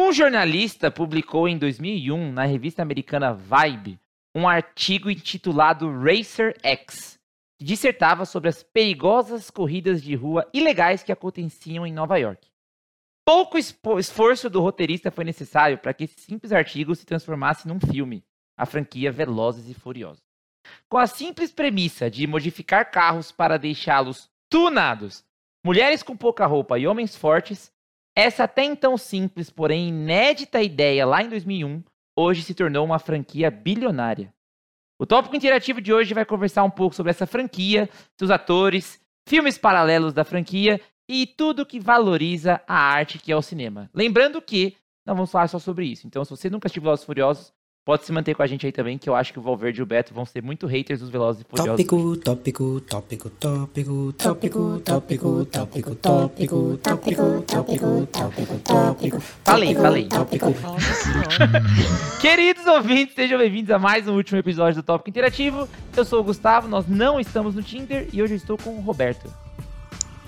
Um jornalista publicou em 2001 na revista americana Vibe um artigo intitulado Racer X, que dissertava sobre as perigosas corridas de rua ilegais que aconteciam em Nova York. Pouco esforço do roteirista foi necessário para que esse simples artigo se transformasse num filme, a franquia Velozes e Furiosos. Com a simples premissa de modificar carros para deixá-los tunados, mulheres com pouca roupa e homens fortes, essa até então simples, porém inédita ideia lá em 2001, hoje se tornou uma franquia bilionária. O tópico interativo de hoje vai conversar um pouco sobre essa franquia, seus atores, filmes paralelos da franquia e tudo que valoriza a arte que é o cinema. Lembrando que não vamos falar só sobre isso. Então, se você nunca assistiu Velozes Furiosos, pode se manter com a gente aí também, que eu acho que o Valverde e o Beto vão ser muito haters dos Velozes e Furiosos. Tópico, tópico, tópico, tópico, tópico, tópico, tópico, tópico, tópico, tópico, tópico, tópico. Falei, falei. Tópico. Queridos ouvintes, sejam bem-vindos a mais um último episódio do Tópico Interativo. Eu sou o Gustavo, nós não estamos no Tinder e hoje eu estou com o Roberto.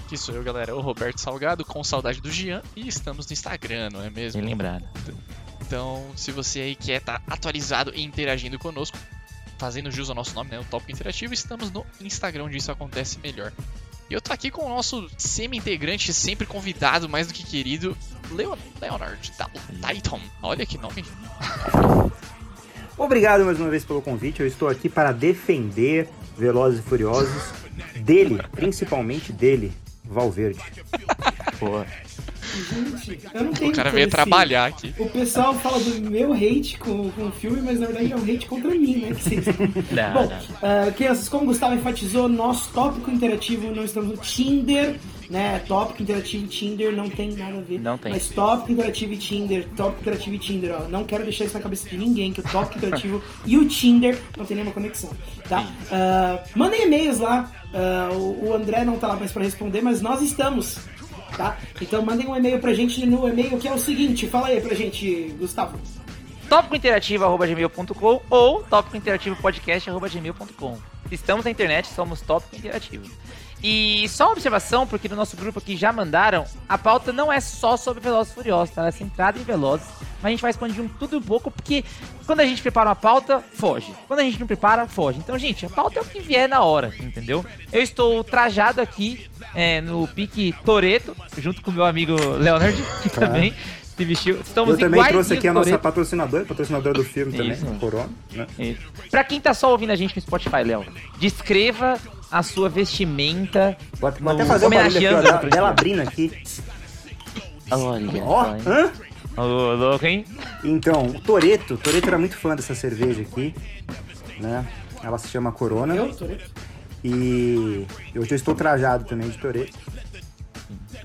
Que sou eu, galera, o Roberto Salgado, com saudade do Gian, e estamos no Instagram, não é mesmo? Bem lembrado. Então, se você aí quer estar tá atualizado e interagindo conosco, fazendo jus ao nosso nome, né, o Tópico Interativo, estamos no Instagram onde isso acontece melhor. E eu tô aqui com o nosso semi-integrante, sempre convidado, mais do que querido, Leon Leonard Titan. Olha que nome. Obrigado mais uma vez pelo convite. Eu estou aqui para defender Velozes e Furiosos dele, principalmente dele, Valverde. Boa. Gente, eu não tenho O cara veio trabalhar aqui. O pessoal fala do meu hate com, com o filme, mas na verdade é um hate contra mim, né? Que vocês- Não, Bom, não. ah, crianças, como o Gustavo enfatizou, nosso tópico interativo, não estamos no Tinder, né? Tópico interativo e Tinder não tem nada a ver. Não tem. Mas tópico interativo e Tinder, tópico interativo e Tinder, ó. Não quero deixar isso na cabeça de ninguém, que o tópico interativo e o Tinder não tem nenhuma conexão, tá? Ah, mandem e-mails lá. o, o André não tá lá mais pra responder, mas nós estamos. Tá? Então mandem um e-mail pra gente no e-mail que é o seguinte, fala aí pra gente, Gustavo. tópicointerativo.gmail.com ou tópicointerativopodcast.gmail.com Estamos na internet, somos Tópico Interativo. E só uma observação, porque no nosso grupo aqui já mandaram, a pauta não é só sobre Velozes Furiosos, tá? Ela é centrada em Velozes, mas a gente vai expandir um, tudo um pouco, porque quando a gente prepara uma pauta, foge. Quando a gente não prepara, foge. Então, gente, a pauta é o que vier na hora, entendeu? Eu estou trajado aqui é, no pique Toreto, junto com o meu amigo Leonard, que também se vestiu. Estamos Eu também trouxe aqui a nossa Toretto. patrocinadora, patrocinadora do filme também, Isso. Corona. Né? Isso. Pra quem tá só ouvindo a gente no Spotify, Léo, descreva a sua vestimenta. Vou, até fazer o barulho aqui, dela, o abrindo aqui. Olha Ó, hein? hã? Ô, louco, hein? Então, o Toreto, Toreto era muito fã dessa cerveja aqui, né? Ela se chama Corona. Eu, Toreto. E hoje eu estou trajado também de Toreto.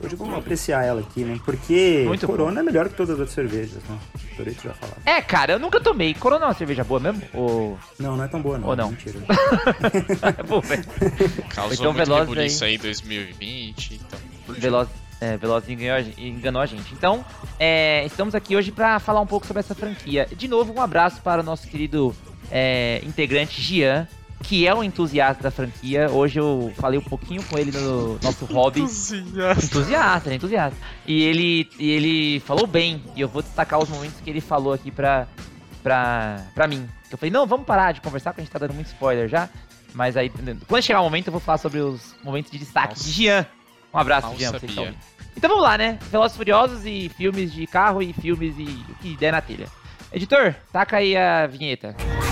Hoje vamos apreciar ela aqui, né? Porque Muito Corona é melhor que todas as outras cervejas, né? Toreto já falava. É, cara, eu nunca tomei. Corona é uma cerveja boa mesmo? Ou. Não, não é tão boa não. Ou não? Mentira. é boa, velho. Causou Então, muito Velozes rebuliço aí em 2020. Então, Veloz, é, Veloz enganou, enganou a gente. Então, é, estamos aqui hoje pra falar um pouco sobre essa franquia. De novo, um abraço para o nosso querido é, integrante Gian, que é um entusiasta da franquia. Hoje eu falei um pouquinho com ele no nosso hobby. Entusiasta, né? Entusiasta. E ele, e ele falou bem. E eu vou destacar os momentos que ele falou aqui pra, pra, pra mim. Eu falei, não, vamos parar de conversar, porque a gente tá dando muito spoiler já. Mas aí, quando chegar o momento, eu vou falar sobre os momentos de destaque Nossa. de Gian. Um abraço, Gian, você que tá sabia. ouvindo. Então vamos lá, né? Velozes Furiosos e filmes de carro e filmes e o que der na telha. Editor, taca aí a vinheta. If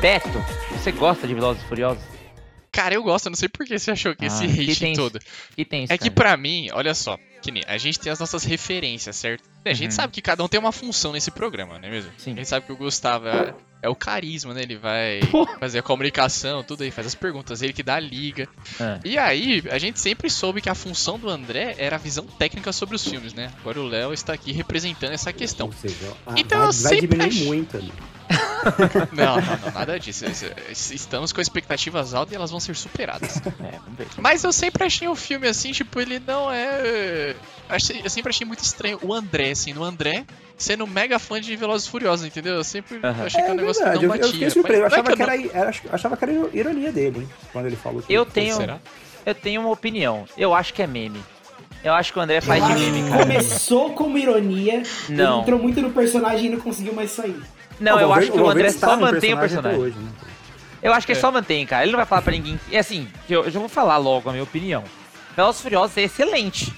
Beto, você gosta de Velozes e Furiosos? Cara, eu gosto, eu não sei por que você achou que esse Ah, que hate tem- todo. Que tem isso, É que cara. pra mim, olha só, que nem, a gente tem as nossas referências, certo? A gente Uhum. sabe que cada um tem uma função nesse programa, não é mesmo? Sim. A gente sabe que o Gustavo é, é o carisma, né? Ele vai fazer a comunicação, tudo aí, faz as perguntas, ele que dá a liga. Ah. E aí, a gente sempre soube que a função do André era a visão técnica sobre os filmes, né? Agora o Léo está aqui representando essa questão. Ou seja, a- Então vai, eu vai sempre diminuir ach- muito ali. Não, não, não, nada disso. Estamos com expectativas altas e elas vão ser superadas. É, vamos ver. Mas eu sempre achei o filme assim, tipo, ele não é achei- eu sempre achei muito estranho o André, assim, no André, sendo mega fã de Velozes e Furiosos, entendeu? Eu sempre Aham. achei que É o negócio verdade, não eu, eu batia. fiquei surpreso. Eu não é achava que, eu era, era- achava que era ironia dele, hein? Quando ele falou que Eu não- tenho, Será? eu tenho uma opinião. Eu acho que é meme. Eu acho que o André Eu faz de acho meme, que cara. começou como ironia, Não. entrou muito no personagem e não conseguiu mais sair. Não, Ah, eu acho que o André só mantém o personagem. hoje, né? Eu acho que ele É. só mantém, cara. Ele não vai falar pra ninguém. E assim, eu, eu já vou falar logo a minha opinião. Velozes e Furiosos é excelente.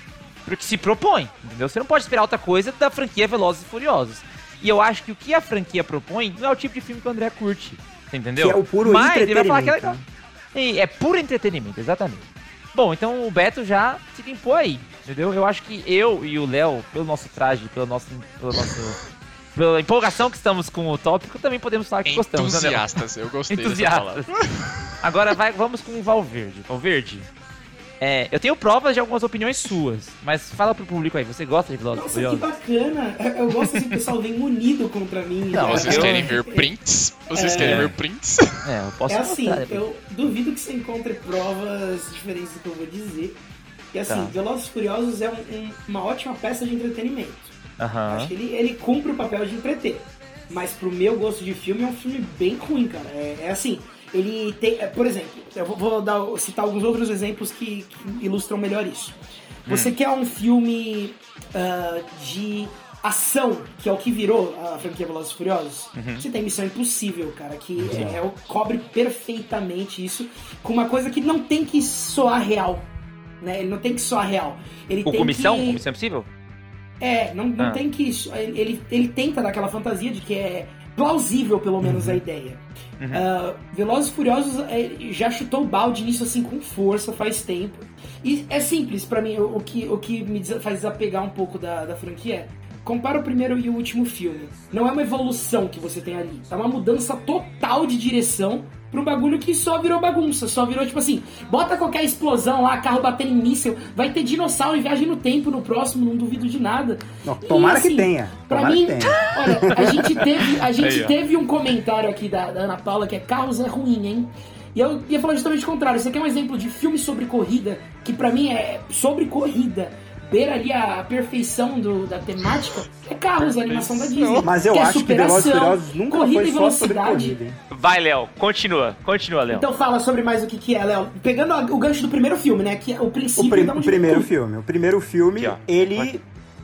Porque se propõe, entendeu? Você não pode esperar outra coisa da franquia Velozes e Furiosos. E eu acho que o que a franquia propõe não é o tipo de filme que o André curte. Você entendeu? Que é o puro Mas ele vai falar que é legal. entretenimento. E é puro entretenimento, exatamente. Bom, então o Beto já se limpou aí, entendeu? Eu acho que eu e o Léo, pelo nosso traje, pelo nosso, pelo nosso, pela empolgação que estamos com o tópico, também podemos falar que gostamos, né? Entusiastas, eu gostei Entusiastas. Agora vai, vamos com o Valverde. Valverde, é, eu tenho provas de algumas opiniões suas, mas fala pro público aí, você gosta de Velozes Nossa, que Furiosos? bacana. Eu- Eu gosto assim, o pessoal vem munido contra mim. Não. Vocês eu- querem ver prints? Vocês É. querem ver prints? É, eu posso É assim, mostrar eu duvido que você encontre provas diferentes do que eu vou dizer. E assim, Tá. Velozes Furiosos é um- um- uma ótima peça de entretenimento. Aham. Acho que ele, ele cumpre o papel de entreter. Mas pro meu gosto de filme é um filme bem ruim, cara. É, é assim, ele tem. é, Por exemplo, eu vou, vou dar, citar alguns outros exemplos que, que ilustram melhor isso. Você quer um filme ah, de ação, que é o que virou a franquia Velozes e Furiosos? Você tem Missão Impossível, cara, que é, é o- cobre perfeitamente isso, com uma coisa que não tem que soar real. Né? Ele não tem que soar real. Ele O tem Comissão? que... Comissão Impossível? É, não, não Ah. tem que. isso- Ele, ele tenta dar aquela fantasia de que é plausível, pelo menos, a ideia. Uhum. Ah, Velozes e Furiosos é, já chutou o balde nisso assim com força faz tempo. E é simples pra mim, o, o que, o que me faz desapegar um pouco da, da franquia é. Compara o primeiro e o último filme. Não é uma evolução que você tem ali. É uma mudança total de direção pra um bagulho que só virou bagunça. Só virou tipo assim: bota qualquer explosão lá, carro batendo em míssel, vai ter dinossauro e viagem no tempo no próximo, não duvido de nada. Não, E, tomara que assim, tenha. Pra Tomara mim, que tenha. olha, a gente teve, a gente Aí, teve um comentário aqui da, da Ana Paula que é carros é ruim, hein? E eu ia falar justamente o contrário. Isso aqui é um exemplo de filme sobre corrida, que pra mim é sobre corrida. Beira ali a perfeição do- da temática. É carros, a animação da Disney. Mas eu que é acho que Velozes e Furiosos nunca corrida foi só sobre velocidade. corrida, hein? Vai, Léo, continua. Continua, Léo. Então fala sobre mais o que, que é, Léo. Pegando a- o gancho do primeiro filme, né? Que é o princípio O, prim- o primeiro filme. O primeiro filme, Aqui, ele,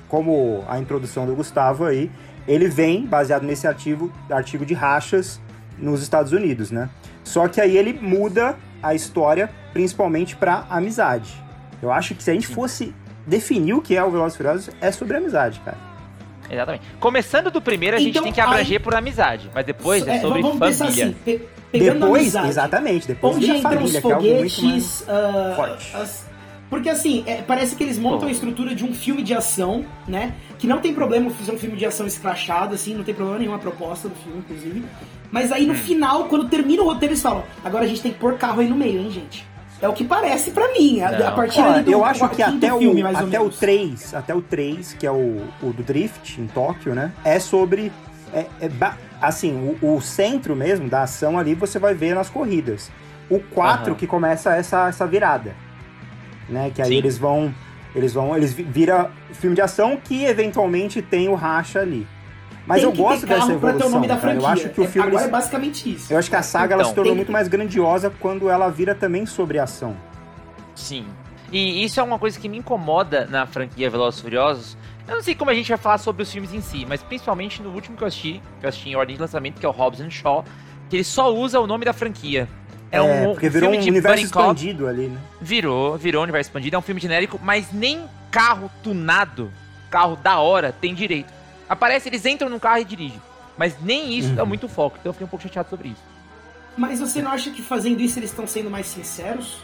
como a introdução do Gustavo aí, ele vem baseado nesse artigo, artigo de rachas nos Estados Unidos, né? Só que aí ele muda a história principalmente pra amizade. Eu acho que se a gente fosse definir o que é o Velozes e Furiosos, é sobre amizade, cara. Exatamente. Começando do primeiro, a gente Então, tem que abranger por amizade, mas depois é, É, sobre vamos pensar família. assim, pe- pegando depois, amizade. exatamente, depois Onde família, os que é mais... foguetes. forte. as- Porque assim, é, parece que eles montam Pô. a estrutura de um filme de ação, né? Que não tem problema fazer um filme de ação escrachado, assim, não tem problema nenhuma a proposta do filme, inclusive. Mas aí no Hum. final, quando termina o roteiro, eles falam: agora a gente tem que pôr carro aí no meio, hein, gente? É o que parece pra mim. A, Não. a partir ali do eu acho que até o, filme, mais ou até o menos. 3, até o 3, que é o, o do Drift, em Tóquio, né? É sobre. é- é ba- assim, o, o centro mesmo da ação ali você vai ver nas corridas. O 4 Aham. que começa essa, essa virada. Né? Que aí Sim. eles vão. Eles vão. Eles vi- vira filme de ação que eventualmente tem o racha ali. Mas Tem eu que ter gosto dessa carro pra ter o evolução. nome da cara. franquia. Eu acho que o É, filme. Agora é basicamente isso. Eu acho que a saga ela Então, se tornou muito mais grandiosa quando ela vira também sobre ação. Sim. E isso é uma coisa que me incomoda na franquia Velozes e Furiosos. Eu não sei como a gente vai falar sobre os filmes em si, mas principalmente no último que eu assisti, que eu assisti em ordem de lançamento, que é o Hobbs and Shaw, que ele só usa o nome da franquia. É, um, porque um virou filme um de universo buddy cop. expandido ali, né? Virou, virou universo expandido, é um filme genérico, mas nem carro tunado, carro da hora, tem direito. Aparece, eles entram num carro e dirigem. Mas nem isso Uhum. é muito foco, então eu fiquei um pouco chateado sobre isso. Mas você não acha que fazendo isso eles estão sendo mais sinceros?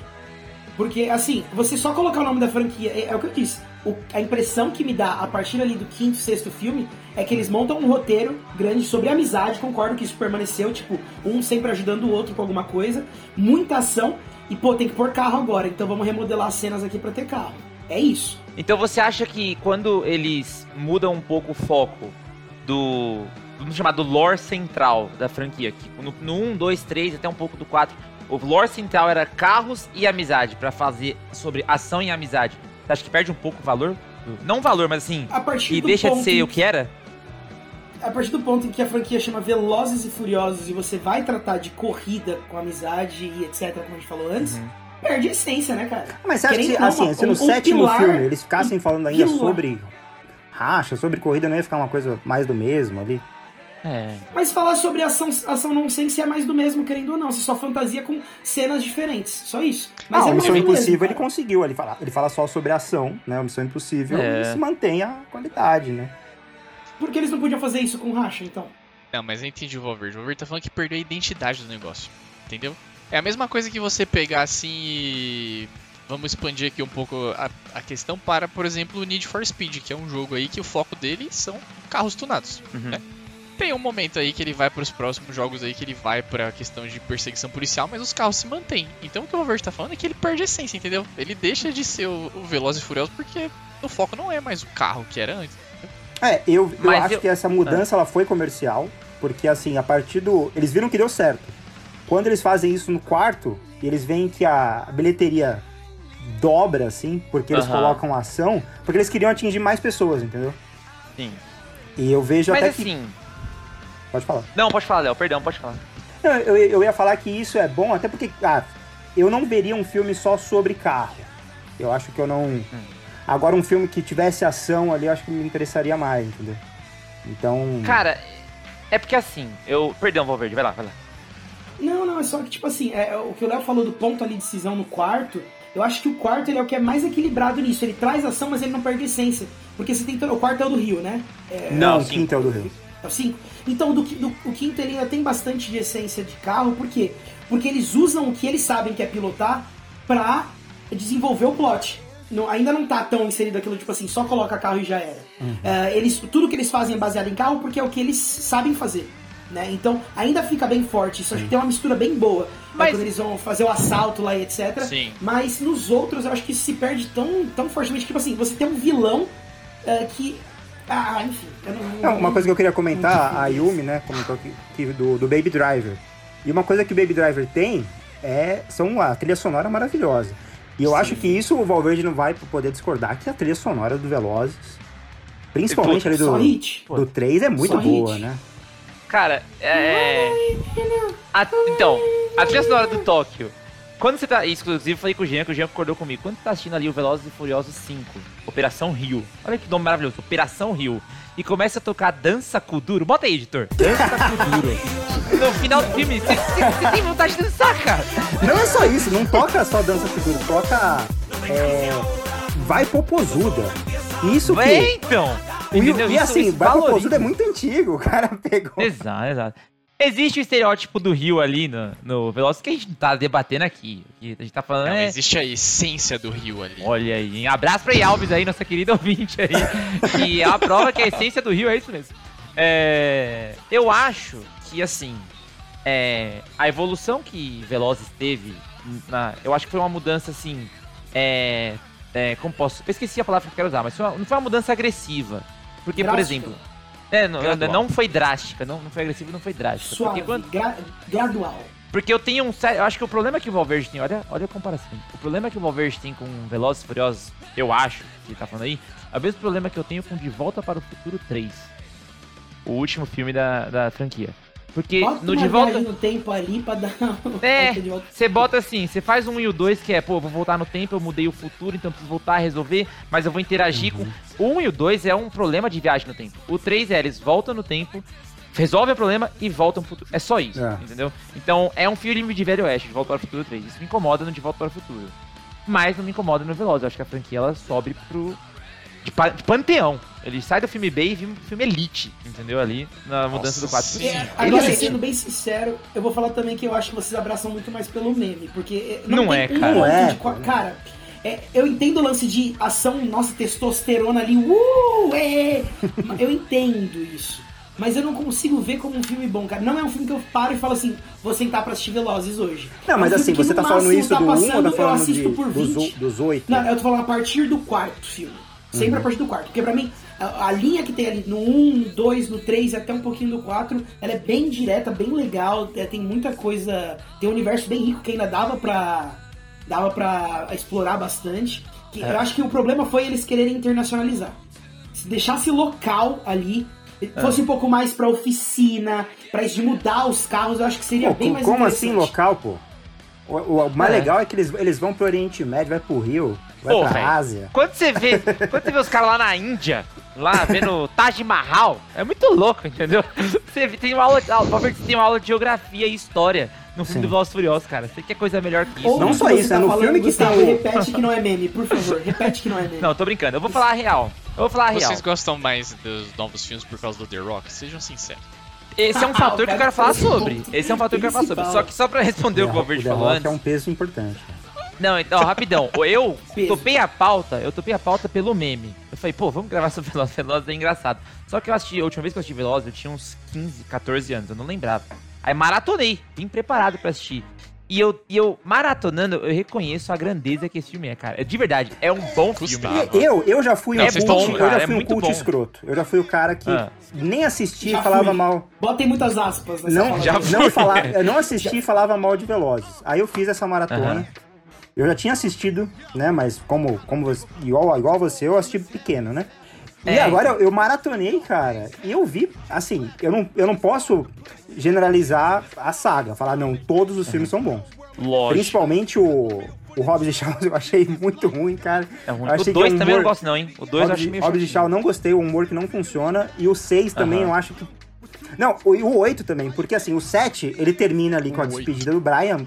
Porque, assim, você só colocar o nome da franquia, é, é o que eu disse. O- a impressão que me dá a partir ali do quinto, sexto filme é que eles montam um roteiro grande sobre amizade. Concordo que isso permaneceu, tipo, um sempre ajudando o outro com alguma coisa. Muita ação. E, pô, tem que pôr carro agora, então vamos remodelar as cenas aqui pra ter carro. É isso. Então você acha que quando eles mudam um pouco o foco do. Vamos chamar do lore central da franquia, que no, no 1, 2, 3, até um pouco do 4, o lore central era carros e amizade, pra fazer sobre ação e amizade. Você acha que perde um pouco o valor? Não valor, mas assim. A partir E deixa de ser em o que era? a partir do ponto em que a franquia chama Velozes e Furiosos e você vai tratar de corrida com amizade e etc, como a gente falou antes, Uhum. Perde a essência, né, cara? Mas você acha que, Querendo assim, se no o sétimo pilar- filme eles ficassem falando ainda pilar- sobre racha, sobre corrida, não ia ficar uma coisa mais do mesmo ali? É. Mas falar sobre ação, ação nonsense é mais do mesmo, querendo ou não. Você só fantasia com cenas diferentes. Só isso. Mas Não, é Missão Impossível mesmo, ele conseguiu, ele fala, ele fala só sobre ação, né? A Missão Impossível É. e se mantém a qualidade, né? Por que eles não podiam fazer isso com racha, então? Não, mas eu entendi o Valverde. O Valverde tá falando que perdeu a identidade do negócio. Entendeu? É a mesma coisa que você pegar assim e. Vamos expandir aqui um pouco a, a questão para, por exemplo, o Need for Speed, que é um jogo aí que o foco dele são carros tunados. Uhum. Né? Tem um momento aí que ele vai para os próximos jogos aí que ele vai para a questão de perseguição policial, mas os carros se mantêm. Então o que o Valverde tá falando é que ele perde a essência, entendeu? Ele deixa de ser o, o Veloz e Furioso porque o foco não é mais o carro que era antes. É, eu, eu Mas acho eu- que essa mudança ela foi comercial, porque assim, a partir do. Eles viram que deu certo. Quando eles fazem isso no quarto, eles veem que a bilheteria dobra, assim, porque eles Aham. colocam ação, porque eles queriam atingir mais pessoas, entendeu? Sim. E eu vejo Mas até que. assim. Pode falar. Não, pode falar, Léo, perdão, pode falar. Não, eu, eu ia falar que isso é bom, até porque, ah, eu não veria um filme só sobre carro. Eu acho que eu não. Hum. Agora, um filme que tivesse ação ali, eu acho que me interessaria mais, entendeu? Então. Cara, é porque assim, eu. Perdão, Valverde, vai lá, vai lá. Não, é só que, tipo assim, é, é o que o Léo falou do ponto ali de decisão no quarto, eu acho que o quarto ele é o que é mais equilibrado nisso. Ele traz ação, mas ele não perde essência. Porque você tem. todo- O quarto é o do Rio, né? não, Não, o quinto é o do Rio. É o 5? Então, do, do- o quinto ele ainda tem bastante de essência de carro, por quê? Porque eles usam o que eles sabem que é pilotar pra desenvolver o plot. Não- ainda não tá tão inserido aquilo, tipo assim, só coloca carro e já era. É, eles, tudo que eles fazem é baseado em carro porque é o que eles sabem fazer. Né? Então, ainda fica bem forte. Isso acho que tem uma mistura bem boa. Mas- Quando eles vão fazer o assalto lá e etc. Sim. Mas nos outros, eu acho que isso se perde tão, tão fortemente. Tipo assim, você tem um vilão é, que. Ah, enfim. Eu não, Não, uma coisa que eu queria comentar, a. Yumi, né, comentou que, que do, do Baby Driver. E uma coisa que o Baby Driver tem é são a trilha sonora maravilhosa. E eu acho que isso o Valverde não vai poder discordar que a trilha sonora do Velozes, principalmente ali do, do 3, é muito Só boa, hit. né? Cara, é. A- então, a trilha sonora do Tóquio. Quando você tá. Inclusive, eu falei com o Jean, que o Jean concordou comigo. Quando você tá assistindo ali o Velozes e Furiosos 5, Operação Rio. Olha que nome maravilhoso, Operação Rio. E começa a tocar Dança Kuduro. Bota aí, editor. Dança Kuduro. No final do filme, você- tem vontade de dançar, cara. Não é só isso, não toca só dança futuro, toca é, vai popozuda. Isso É, que então. e, Entendeu? e Isso- assim, isso valoriza. popozuda é muito antigo, o cara pegou. Exato, exato. Existe o estereótipo do Rio ali no, no Velozes que a gente não tá debatendo aqui. Que A gente tá falando. Não, é, existe a essência do Rio ali. Olha aí, hein? abraço pra Alves aí, nossa querida ouvinte aí. Que é a prova que a essência do Rio é isso mesmo. É, eu acho que, assim, é, a evolução que Velozes teve, na- eu acho que foi uma mudança, assim, é, é, como posso... Eu esqueci a palavra que eu quero usar, mas foi uma- não foi uma mudança agressiva. Porque, por Drástica. exemplo... É, não, não foi drástica, não, não foi agressiva, não foi drástica. Suave, Porque quando, gra- gradual. porque eu tenho um sério. Eu acho que o problema que o Valverde tem. Olha, olha a comparação. O problema que o Valverde tem com Velozes e Furiosos, eu acho, que ele tá falando aí, é o mesmo problema que eu tenho com De Volta para o Futuro 3. O último filme da, da franquia. Porque Bota no uma De Volta. no tempo ali pra dar É, você bota assim, você faz um e o dois que é, pô, vou voltar no tempo, eu mudei o futuro, então eu preciso voltar a resolver, mas eu vou interagir com. O um e o dois é um problema de viagem no tempo. O três é, eles voltam no tempo, resolvem o problema e voltam pro futuro. É só isso, É. entendeu? Então é um filme de velho oeste, de volta para o futuro 3. Isso me incomoda no De Volta para o Futuro. Mas não me incomoda no Veloz. Eu acho que a franquia ela sobe pro. De, pa- de panteão. Ele sai do filme B e vira um filme elite, entendeu? Ali na mudança do 4 pro Nossa 5. É, agora, sendo bem sincero, eu vou falar também que eu acho que vocês abraçam muito mais pelo meme, porque é, Não tem é, um cara. Não é, de cara. É, eu entendo o lance de ação, nossa, testosterona ali, uh, é, eu entendo isso. Mas eu não consigo ver como um filme bom, cara. Não é um filme que eu paro e falo assim, vou sentar pra assistir Velozes hoje. Não, É um mas assim, que você tá falando isso do 1 ou passando, tá eu falando de, assisto por dos, 20. o- dos 8? Não, eu tô falando a partir do quarto filme. Sempre Uhum. a partir do quarto. Porque pra mim, a, a linha que tem ali no 1, no 2, no 3 e até um pouquinho do 4, ela é bem direta, bem legal. é, tem muita coisa. Tem um universo bem rico que ainda dava pra. dava pra explorar bastante. Que Eu acho que o problema foi eles quererem internacionalizar. Se deixasse local ali, fosse um pouco mais pra oficina, pra mudar os carros, eu acho que seria Pô, bem mais como assim local, pô? O, o- o mais É. legal é que eles, eles vão pro Oriente Médio, vai pro Rio, vai Pô, pra velho. Ásia. Quando você vê, quando você vê os caras lá na Índia, lá vendo Taj Mahal, é muito louco, entendeu? Você tem uma aula, ah, Robert, tem uma aula de geografia e história no filme Sim. do Velozes Furiosos, cara. Você quer coisa melhor que isso? Ou Não só você isso, tá é no falando, filme que tem o- repete que não é meme, por favor. Repete que não é meme. Não, tô brincando. Eu vou falar a real. Eu vou falar a real. Vocês gostam mais dos novos filmes por causa do The Rock? Sejam sinceros. Esse é um Ah, fator que eu quero falar esse sobre. Esse é um fator que eu quero falar sobre. Só que só pra responder o que o The falou Rock antes. é um peso importante. Não, então, rapidão. Eu topei a pauta, eu topei a pauta pelo meme. Eu falei, pô, vamos gravar sobre Velozes. Velozes é engraçado. Só que eu assisti, a última vez que eu assisti Velozes, eu tinha uns 15, 14 anos, eu não lembrava. Aí maratonei, vim preparado pra assistir. E eu, e eu maratonando, eu reconheço a grandeza que esse filme é, cara. É De verdade, é um bom filme. E eu, eu já fui um É cult, bom, eu já é fui um muito cult bom. escroto. Eu já fui o cara que Ah. nem assistia Já e falava fui. mal. Botem muitas aspas nessa Não, já não falava, eu não assisti e falava mal de Velozes. Aí eu fiz essa maratona. Eu já tinha assistido, né? Mas como, como você, igual, igual você, eu assisti pequeno, né? E É. agora eu, eu maratonei, cara, e eu vi, assim, eu não, eu não posso generalizar a saga, falar, não, todos os filmes são bons. Lógico. Principalmente o, o Hobbs e Shaw, eu achei muito ruim, cara. É ruim. O 2 que é também eu não humor- gosto, não, hein? O 2 eu achei meio Hobbs e Shaw não gostei, o humor que não funciona. E o 6 também eu acho que. Não, o, o 8 também, porque assim, o 7 ele termina ali com a despedida do Brian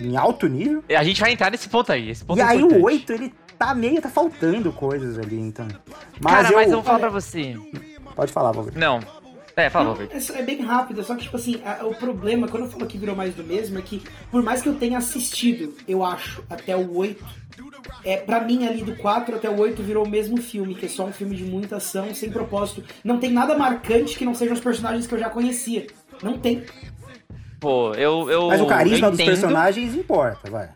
em alto nível. A gente vai entrar nesse ponto aí. Esse ponto e é aí importante. o 8 ele tá meio, tá faltando coisas ali, então. Mas Cara, eu. mas eu vou falar pra você. Pode falar, Valver. Não. É, fala, Robert. é, é bem rápido, só que, tipo assim, a- o problema, quando eu falo que virou mais do mesmo, é que, por mais que eu tenha assistido, eu acho, até o 8, é, pra mim, ali do 4 até o 8 virou o mesmo filme, que é só um filme de muita ação, sem propósito. Não tem nada marcante que não sejam os personagens que eu já conhecia. Não tem. Pô, eu. eu Mas o carisma dos entendo. personagens importa, vai.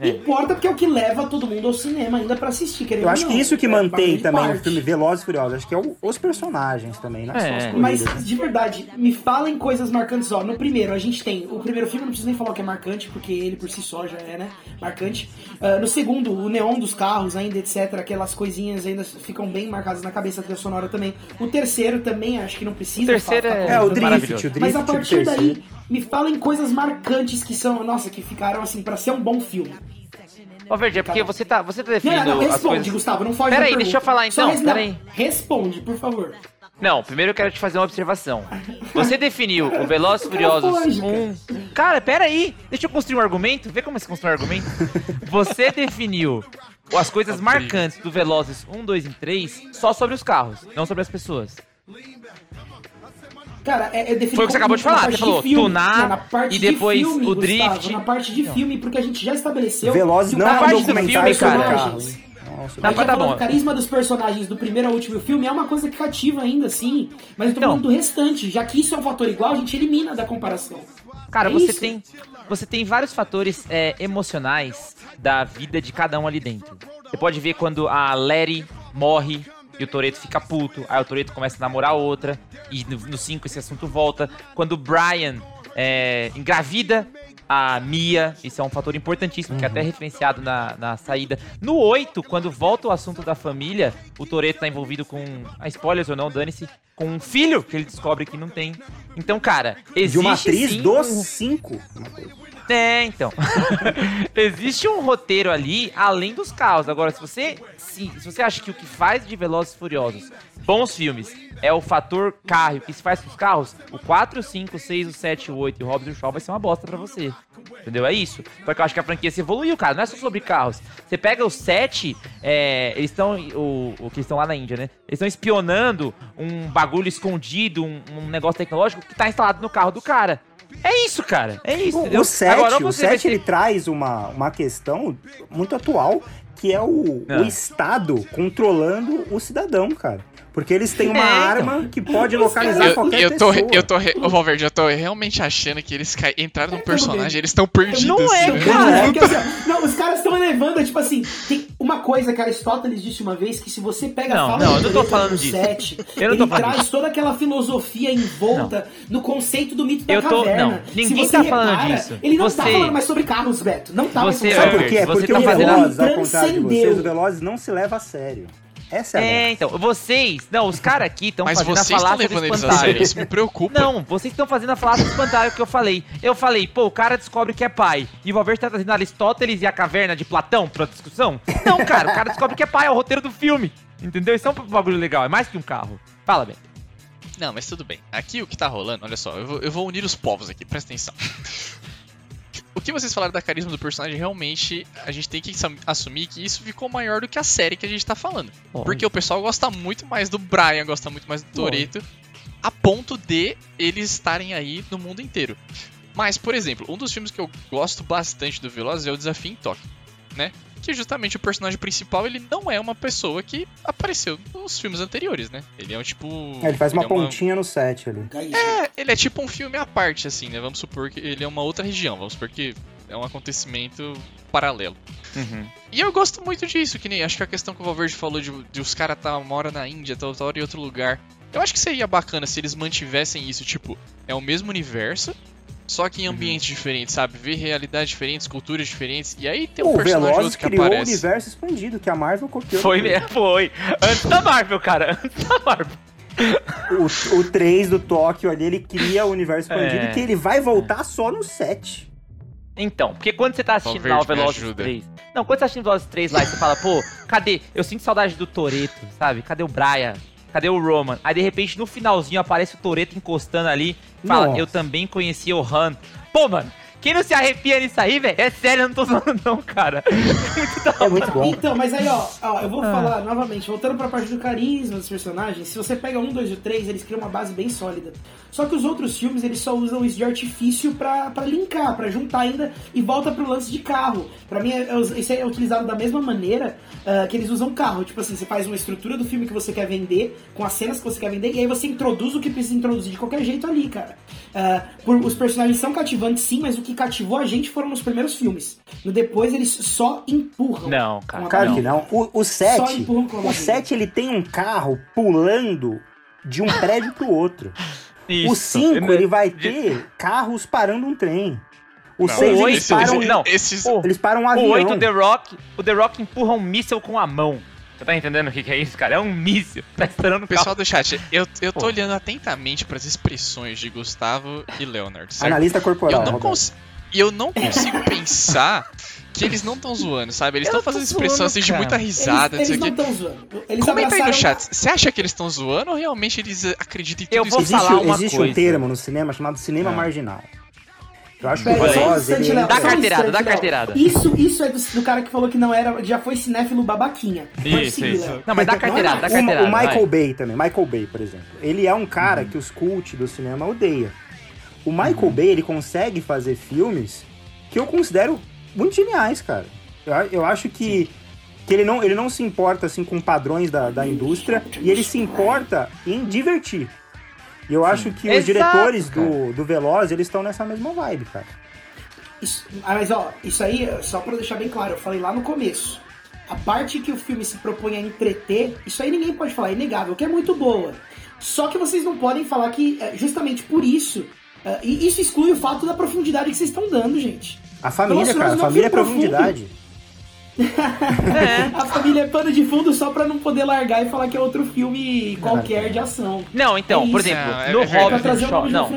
É. Importa porque é o que leva todo mundo ao cinema ainda pra assistir. querendo Eu acho que não. isso que É mantém também o parte. filme Velozes e Furiosos. Acho que é o- os personagens também, não é Mas, de verdade, me falem coisas marcantes. Ó, no primeiro, a gente tem. O primeiro filme, não preciso nem falar que é marcante, porque ele por si só já é, né? Marcante. Ah, no segundo, o neon dos carros, ainda, etc. Aquelas coisinhas ainda ficam bem marcadas na cabeça da trilha sonora também. O terceiro também, acho que não precisa. O terceiro falar- é- É, o. Drift, maravilhoso. o Drift Mas a partir daí, me falem coisas marcantes que são, nossa, que ficaram assim, pra ser um bom filme. Ô, Verde, é porque você tá, você tá definindo não, não, as responde, coisas... Gustavo, não foge Pera da aí, pergunta. deixa eu falar Só então, res-. Responde, por favor. Não, primeiro eu quero te fazer uma observação. Você definiu o Velozes cara Furiosos foge, 1... Cara, pera aí, deixa eu construir um argumento, vê como se constrói um argumento. Você definiu as coisas marcantes do Velozes 1, 2 e 3 só sobre os carros, não sobre as pessoas. Cara, é, é definir Foi o que você acabou de falar, você falou, filme. tunar Não, parte e depois de filme, o Gustavo, drift. na parte de filme, porque a gente já estabeleceu. Velozes não é na um parte do documentário cara. Nossa, Tá, Mas tá bom. O carisma dos personagens do primeiro ao último filme é uma coisa que cativa ainda, sim. Mas eu tô Então. falando do restante. Já que isso é um fator igual, a gente elimina da comparação. Cara, É você isso. tem você tem vários fatores é, emocionais da vida de cada um ali dentro. Você pode ver quando a Letty morre e o Toreto fica puto, aí o Toreto começa a namorar outra e no 5 esse assunto volta. Quando o Brian é, engravida a Mia, isso é um fator importantíssimo, que é até referenciado na, na saída. No 8, quando volta o assunto da família, o Toreto tá envolvido com, ah, spoilers ou não, dane-se, com um filho que ele descobre que não tem. Então, cara, existe De uma atriz sim dos um- cinco. É, então. Existe um roteiro ali além dos carros. Agora, se você se, se você acha que o que faz de Velozes e Furiosos bons filmes é o fator carro, o que se faz com os carros, o 4, o 5, o 6, o 7, o 8 e o Hobbs e o Shaw vai ser uma bosta pra você. Entendeu? É isso. Porque eu acho que a franquia se evoluiu, cara. Não é só sobre carros. Você pega o 7, é, eles estão. O, o que estão lá na Índia, né? Eles estão espionando um bagulho escondido, um, um negócio tecnológico que tá instalado no carro do cara. É isso, cara. É isso. O, o 7, Agora, ou o você vai 7 ser- ele traz uma, uma questão muito atual, que é o, Ah. o Estado controlando o cidadão, cara. Porque eles têm uma É, então. arma que pode localizar Eu, qualquer eu tô, pessoa. eu tô, re- ô Valverde, eu tô realmente achando que eles cai- entraram num É, personagem, eles estão perdidos. Não é, né? cara. Não, porque, assim, não, os caras estão elevando, tipo assim, tem uma coisa que Aristóteles disse uma vez, que se você pega Não, a fala não, do eu não tô falando disso. set, Eu não ele tô falando traz disso. toda aquela filosofia envolta no conceito do mito da Eu tô- caverna. não, Se ninguém você tá falando repara, disso. Ele não Você- tá falando mais sobre carros, Beto. Não tá mais Você- falando Sabe sobre por quê? Porque tá o fazendo- Velozes, ao contrário de vocês, Transcendeu. o Velozes não se leva a sério. Essa é a É, então, vocês. Não, os caras aqui estão Mas fazendo a vocês estão falácia do levando eles a espantalho. isso me preocupa. Não, vocês estão fazendo a falácia do espantalho que eu falei. Eu falei, pô, o cara descobre que é pai. E o Valverde tá trazendo Aristóteles e a caverna de Platão pra discussão? Não, cara, o cara descobre que é pai, é o roteiro do filme. Entendeu? Isso é um bagulho legal, é mais que um carro. Fala, Beto. Não, mas tudo bem. Aqui o que tá rolando, olha só, eu vou, eu vou unir os povos aqui, presta atenção. O que vocês falaram da carisma do personagem, realmente, a gente tem que assum- assumir que isso ficou maior do que a série que a gente tá falando. Porque o pessoal gosta muito mais do Brian, gosta muito mais do Toreto, a ponto de eles estarem aí no mundo inteiro. Mas, por exemplo, um dos filmes que eu gosto bastante do Velozes é o Desafio em Tóquio, né? Que justamente o personagem principal, ele não é uma pessoa que apareceu nos filmes anteriores, né? Ele é um tipo... É, Ele faz uma é pontinha no set ali. É, ele é tipo um filme à parte, assim, né? Vamos supor que ele é uma outra região, vamos supor que é um acontecimento paralelo. Uhum. E eu gosto muito disso, que nem acho que a questão que o Valverde falou de, de os caras tá uma hora na Índia, tá outra hora em outro lugar. Eu acho que seria bacana se eles mantivessem isso, tipo, é o mesmo universo, só que em ambientes diferentes, sabe? Ver realidades diferentes, culturas diferentes, e aí tem um o personagem Velozes outro que criou o aparece. universo expandido, que a Marvel copiou. Foi mesmo, foi. Antes da Marvel, cara. Antes da Marvel. O, o 3 do Tóquio ali, ele cria o universo expandido É. que ele vai voltar só no 7. Então, porque quando você tá assistindo lá o Velozes ajuda. 3. Não, quando você tá assistindo Velozes 3 lá e você fala, pô, cadê? Eu sinto saudade do Toreto, sabe? Cadê o Brian? Cadê o Roman? Aí de repente no finalzinho aparece o Toreto encostando ali. Fala, Nossa. eu também conheci o Han. Pô, mano, quem não se arrepia nisso aí, velho? É sério, eu não tô zoando, não, cara. É muito bom. Então, mas aí, ó, ó eu vou Ah. falar novamente, voltando pra parte do carisma dos personagens, se você pega um, dois e o três, eles criam uma base bem sólida. Só que os outros filmes, eles só usam isso de artifício pra, pra linkar, pra juntar ainda e volta pro lance de carro. Pra mim, é, é- isso é utilizado da mesma maneira ah, que eles usam carro. Tipo assim, você faz uma estrutura do filme que você quer vender, com as cenas que você quer vender, e aí você introduz o que precisa introduzir de qualquer jeito ali, cara. Ah, por- os personagens são cativantes, sim, mas o que cativou a gente foram nos primeiros filmes. No depois, eles só empurram. Não, cara. Claro Não. que não. O, o Só 7, empurram com a o barriga. 7 ele tem um carro pulando de um prédio pro outro. Isso. O 5 ele vai ter carros parando um trem. O Não, 6 o eles oito, param, esse- não. esses- O- eles param um O avião. 8, The Rock, o The Rock empurra um míssel com a mão. Você tá entendendo o que, que é isso, cara? É um míssil. Tá estourando o carro. Pessoal do chat, eu, eu tô Pô. olhando atentamente pras expressões de Gustavo e Leonard, certo? Analista corporal. eu não cons... E eu não consigo pensar que eles não estão zoando, sabe? Eles estão fazendo expressão zoando, assim de muita risada, eles, não eles sei não estão zoando. Eles Comenta aí no chat. Você acha que eles estão zoando ou realmente eles acreditam em tudo Eu isso? vou Existe, falar uma existe coisa. um termo no cinema chamado cinema Ah. marginal. Eu acho que Pera o um instante, ele... Léo, Dá carteirada, dá carteirada. Isso, isso é do, do cara que falou que não era, já foi cinéfilo babaquinha. Pode Isso, seguir, isso. Léo. Não, mas dá carteirada, dá O- carteirada. o Michael vai. Bay também, Michael Bay, por exemplo. Ele é um cara que os cult do cinema odeia. O Michael Bay, ele consegue fazer filmes que eu considero muito geniais, cara. Eu, eu acho que, que ele, não, ele não se importa assim com padrões da, da indústria e ele se importa em divertir. E eu acho que os Exato, diretores cara. do, do Veloz, eles estão nessa mesma vibe, cara. Isso- ah, mas ó, isso aí, só pra deixar bem claro, eu falei lá no começo. A parte que o filme se propõe a entreter, isso aí ninguém pode falar, é inegável, que é muito boa. Só que vocês não podem falar que, é, justamente por isso, é, e isso exclui o fato da profundidade que vocês estão dando, gente. A família, Nossa, cara, a família é foi profundo. Profundidade. A família é pano de fundo só pra não poder largar e falar que é outro filme qualquer de ação. Não, então, É por exemplo, Não, é- no é Hobbs and Shaw, não,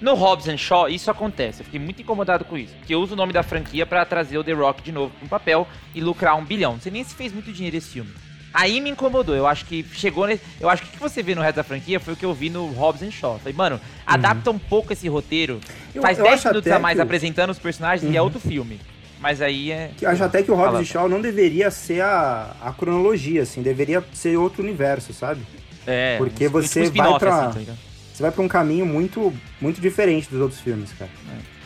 no Hobbs and Shaw isso acontece. Eu fiquei muito incomodado com isso, porque eu uso o nome da franquia pra trazer o The Rock de novo no papel e lucrar um bilhão. Não sei nem se fez muito dinheiro esse filme. Aí me incomodou, eu acho que chegou nesse... Eu acho que o que você vê no resto da franquia foi o que eu vi no Hobbs and Shaw. Falei, mano, adapta um pouco esse roteiro. Eu- Faz eu 10 acho minutos a mais que apresentando os personagens e é outro filme. Mas aí é... Que acho até que o Hobbs Fala. e Shaw não deveria ser a, a cronologia, assim, deveria ser outro universo, sabe? É, Porque um- você spin-off, vai pra- tá ligado? Você vai pra um caminho muito, muito diferente dos outros filmes, cara.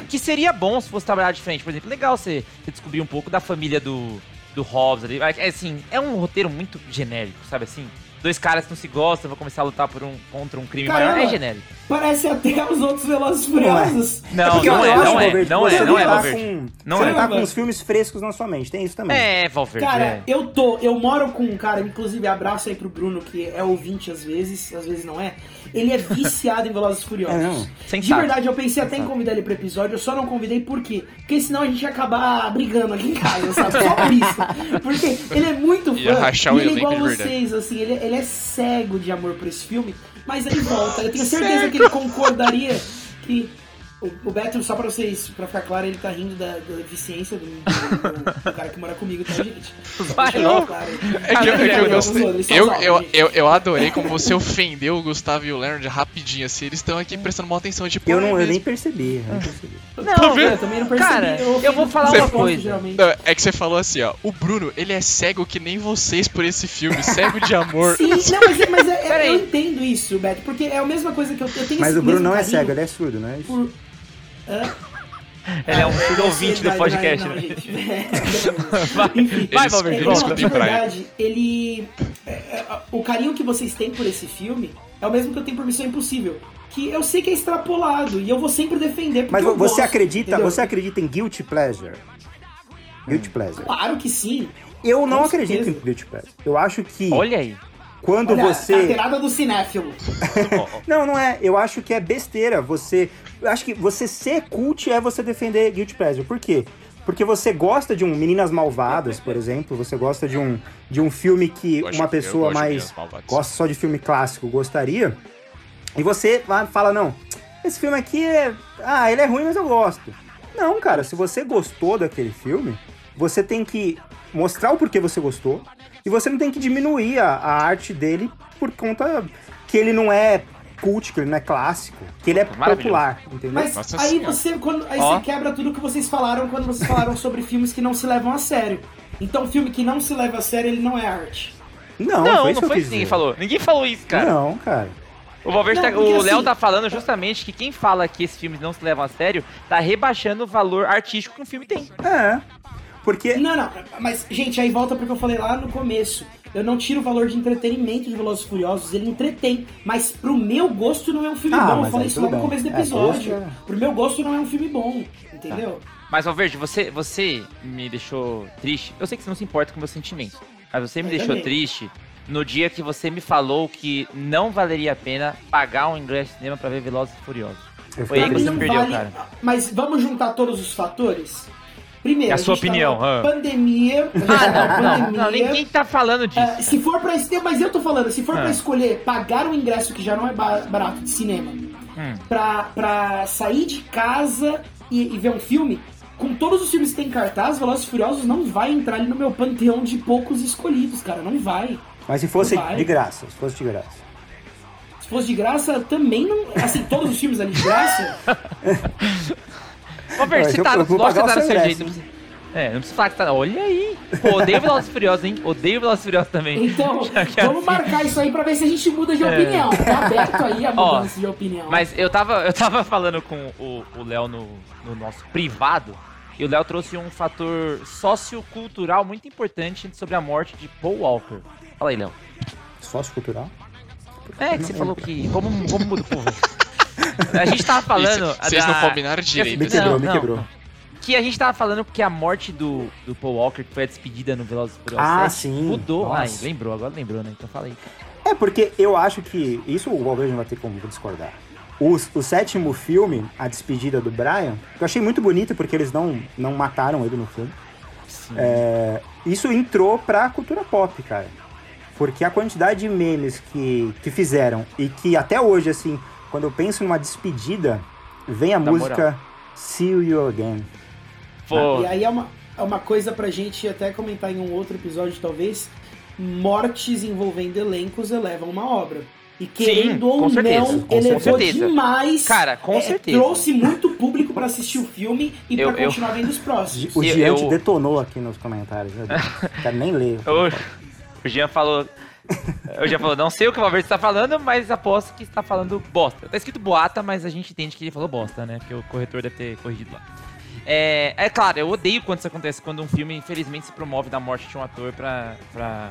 Que seria bom se fosse trabalhar diferente. Por exemplo, legal você, você descobrir um pouco da família do, do Hobbs ali. É assim, é um roteiro muito genérico, sabe assim? Dois caras que não se gostam vão começar a lutar por um, contra um crime Caramba. maior. É genérico. Parece até os outros Velozes e Furiosos. Não, Porque não eu é, acho, não é, Valverde, não é, não é, Valverde. com- Não Você é. tá com os filmes frescos na sua mente, tem isso também. É, Valverde. Cara, é. eu tô, eu moro com um cara, inclusive abraço aí pro Bruno, que é ouvinte às vezes, às vezes não é. Ele é viciado em Velozes Furiosos. É, não. Sem De verdade, eu pensei até em convidar ele pro episódio, eu só não convidei por quê? Porque senão a gente ia acabar brigando aqui em casa, sabe? Só por isso. Porque ele é muito fã. e ele é igual vocês, assim, ele, ele é cego de amor por esse filme, mas ele volta. Eu tenho certeza que ele concordaria que. O, o Beto, só pra vocês, pra ficar claro, ele tá rindo da, da deficiência do, do- do cara que mora comigo, tá, gente? Vai, claro. É que eu, é que eu Ele gostei. Eu, eu, eu, eu adorei como você ofendeu o Gustavo e o Leonard rapidinho, assim. Eles estão aqui prestando uma atenção, tipo. Eu, "Ai, não, eu mesmo." nem percebi, eu nem percebi. Não, Eu também não percebi. Cara, eu vou falar uma coisa. geralmente. Não, é que você falou assim, ó. O Bruno, ele é cego que nem vocês por esse filme, cego de amor. Sim, não, mas, é- mas é- é- eu entendo isso, Beto, porque é a mesma coisa que eu, eu tenho Mas o Bruno não é cego, ele é surdo, não é isso? por- Ele é um Ah, surdo ouvinte do podcast. vai, não, né? É, Vai, Valverde, é, volta. na pra ele. verdade, ele. é, é, o carinho que vocês têm por esse filme é o mesmo que eu tenho por Missão Impossível. Que eu sei que é extrapolado e eu vou sempre defender. Mas você gosto, acredita, entendeu? você acredita em guilty pleasure? Guilty pleasure. Claro que sim. Eu não acredito em guilty pleasure. Eu acho que Olha aí. Quando Olha, você carteirada do cinéfilo. Não, não é. Eu acho que é besteira você. Eu acho que você ser cult é você defender Guilty Pleasure. Por quê? Porque você gosta de um Meninas Malvadas, por exemplo. Você gosta de um, de um filme que uma pessoa mais gosta só de filme clássico gostaria. E você fala, não, esse filme aqui é. Ah, ele é ruim, mas eu gosto. Não, cara, se você gostou daquele filme, você tem que mostrar o porquê você gostou. E você não tem que diminuir a, a arte dele por conta que ele não é cult, que ele não é clássico, que ele é popular, entendeu? Mas Nossa aí Senhora. você, quando, aí Ó. você quebra tudo que vocês falaram quando vocês falaram sobre filmes que não se levam a sério. Então, filme que não se leva a sério, ele não é arte. não, Não, foi não isso que eu foi isso que ninguém falou. Ninguém falou isso, cara. Não, cara. O Valverde Não, tá- o Léo assim- tá falando justamente que quem fala que esses filmes não se levam a sério tá rebaixando o valor artístico que um filme tem. É. Porque Não, não, mas, gente, aí volta porque eu falei lá no começo. Eu não tiro o valor de entretenimento de Velozes e Furiosos, ele entretém. Mas pro meu gosto não é um filme Ah, bom. Eu falei isso lá no começo do É, episódio. gosto é- Pro meu gosto não é um filme bom, entendeu? Mas, Valverde, você, você me deixou triste. Eu sei que você não se importa com meus sentimentos. Mas você me Eu deixou também. triste no dia que você me falou que não valeria a pena pagar um ingresso de cinema pra ver Velozes e Furiosos. Foi aí que você perdeu, vale- cara. Mas vamos juntar todos os fatores? Primeiro, É a sua gente tá opinião, numa ah. Pandemia. a Ah, tá numa não, não, pandemia. não, ninguém tá falando disso. Ah, se for pra mas eu tô falando, se for Ah. pra escolher pagar um ingresso que já não é ba- barato de cinema, Hum. pra, pra sair de casa e, e ver um filme, com todos os filmes que tem em cartaz, Velozes e Furiosos não vai entrar ali no meu panteão de poucos escolhidos, cara, não vai. Mas se fosse de graça, se fosse de graça. Se fosse de graça, também não. Assim, todos os filmes ali de graça. Você eu- tá, lógico que tá no seu jeito. É, não precisa falar que tá. Olha aí. Pô, odeio Velozes Furiosos, hein? Odeio Velozes Furiosos também. Então, é vamos assim. marcar isso aí pra ver se a gente muda de opinião. Tá aberto aí a Ó, mudança de opinião. Mas eu tava, eu tava falando com o o Léo no, no nosso privado, e o Léo trouxe um fator sociocultural muito importante sobre a morte de Paul Walker. Fala aí, Léo. Sociocultural? É, que você falou que. Como, como muda o povo? A gente tava falando. Vocês não da- combinaram direito. Me assim. quebrou, Não, me não, quebrou. não. Que a gente tava falando que a morte do, do Paul Walker, que foi a despedida no Velozes e Furiosos Ah, 7, sim. mudou. Ai, lembrou, agora lembrou, né? Então fala aí. É porque eu acho que. Isso o Valverde não vai ter como discordar. O, o sétimo filme, A Despedida do Brian, que eu achei muito bonito porque eles não, não mataram ele no filme. Sim. É, isso entrou pra cultura pop, cara. Porque a quantidade de memes que, que fizeram e que até hoje, assim, quando eu penso numa despedida, vem a Dá música See You Again. Pô, E aí é uma, é uma coisa pra gente até comentar em um outro episódio, talvez. Mortes envolvendo elencos elevam uma obra. E querendo ou com certeza, não, com elevou certeza. demais. Cara, com é, certeza. Trouxe muito público pra assistir o filme e Eu- pra eu- continuar vendo os próximos. O Eu- Giante eu- detonou aqui nos comentários. Quero nem ler. o, o Jean falou. O Jean falou, não sei o que o Valverde está falando, mas aposto que está falando bosta. Tá escrito boata, mas a gente entende que ele falou bosta, né? Porque o corretor deve ter corrigido lá. É, é claro, eu odeio quando isso acontece, quando um filme, infelizmente, se promove da morte de um ator pra, pra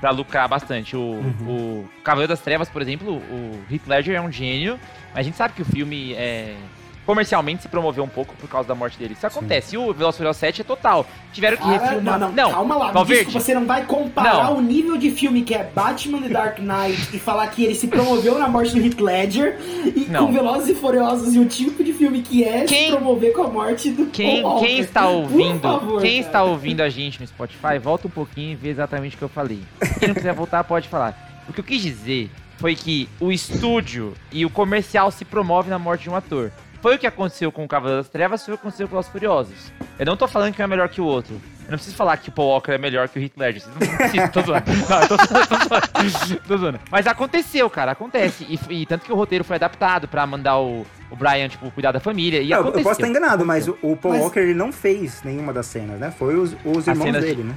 pra lucrar bastante. O, o Cavaleiro das Trevas, por exemplo, o Heath Ledger é um gênio, mas a gente sabe que o filme é, comercialmente se promoveu um pouco por causa da morte dele. Isso acontece. E o Velozes e Furiosos 7 é total. Tiveram que Cara, refilmar. não, não, calma lá. Valverde, você não vai comparar Não. o nível de filme que é Batman The Dark Knight e falar que ele se promoveu na morte do Heath Ledger e Não. com Velozes e Furiosos e o tipo de filme que é Quem- se promover com a morte do Quem, Paul quem está ouvindo, favor, quem cara. está ouvindo a gente no Spotify, volta um pouquinho e vê exatamente o que eu falei. Quem não quiser voltar, pode falar. O que eu quis dizer foi que o estúdio e o comercial se promove na morte de um ator. Foi o que aconteceu com o Cavaleiro das Trevas, foi o que aconteceu com os Furiosos. Eu não tô falando que um é melhor que o outro. Eu não preciso falar que o Paul Walker é melhor que o Heath Ledger. Vocês não precisam, tô zoando. Não, eu tô, tô zoando. Tô zoando. Mas aconteceu, cara, acontece. E, e tanto que o roteiro foi adaptado pra mandar o, o Brian, tipo, cuidar da família. E Não, eu aconteceu. posso estar enganado, mas o, o Paul Mas- Walker ele não fez nenhuma das cenas, né? Foi os, os irmãos cenas de- dele, né?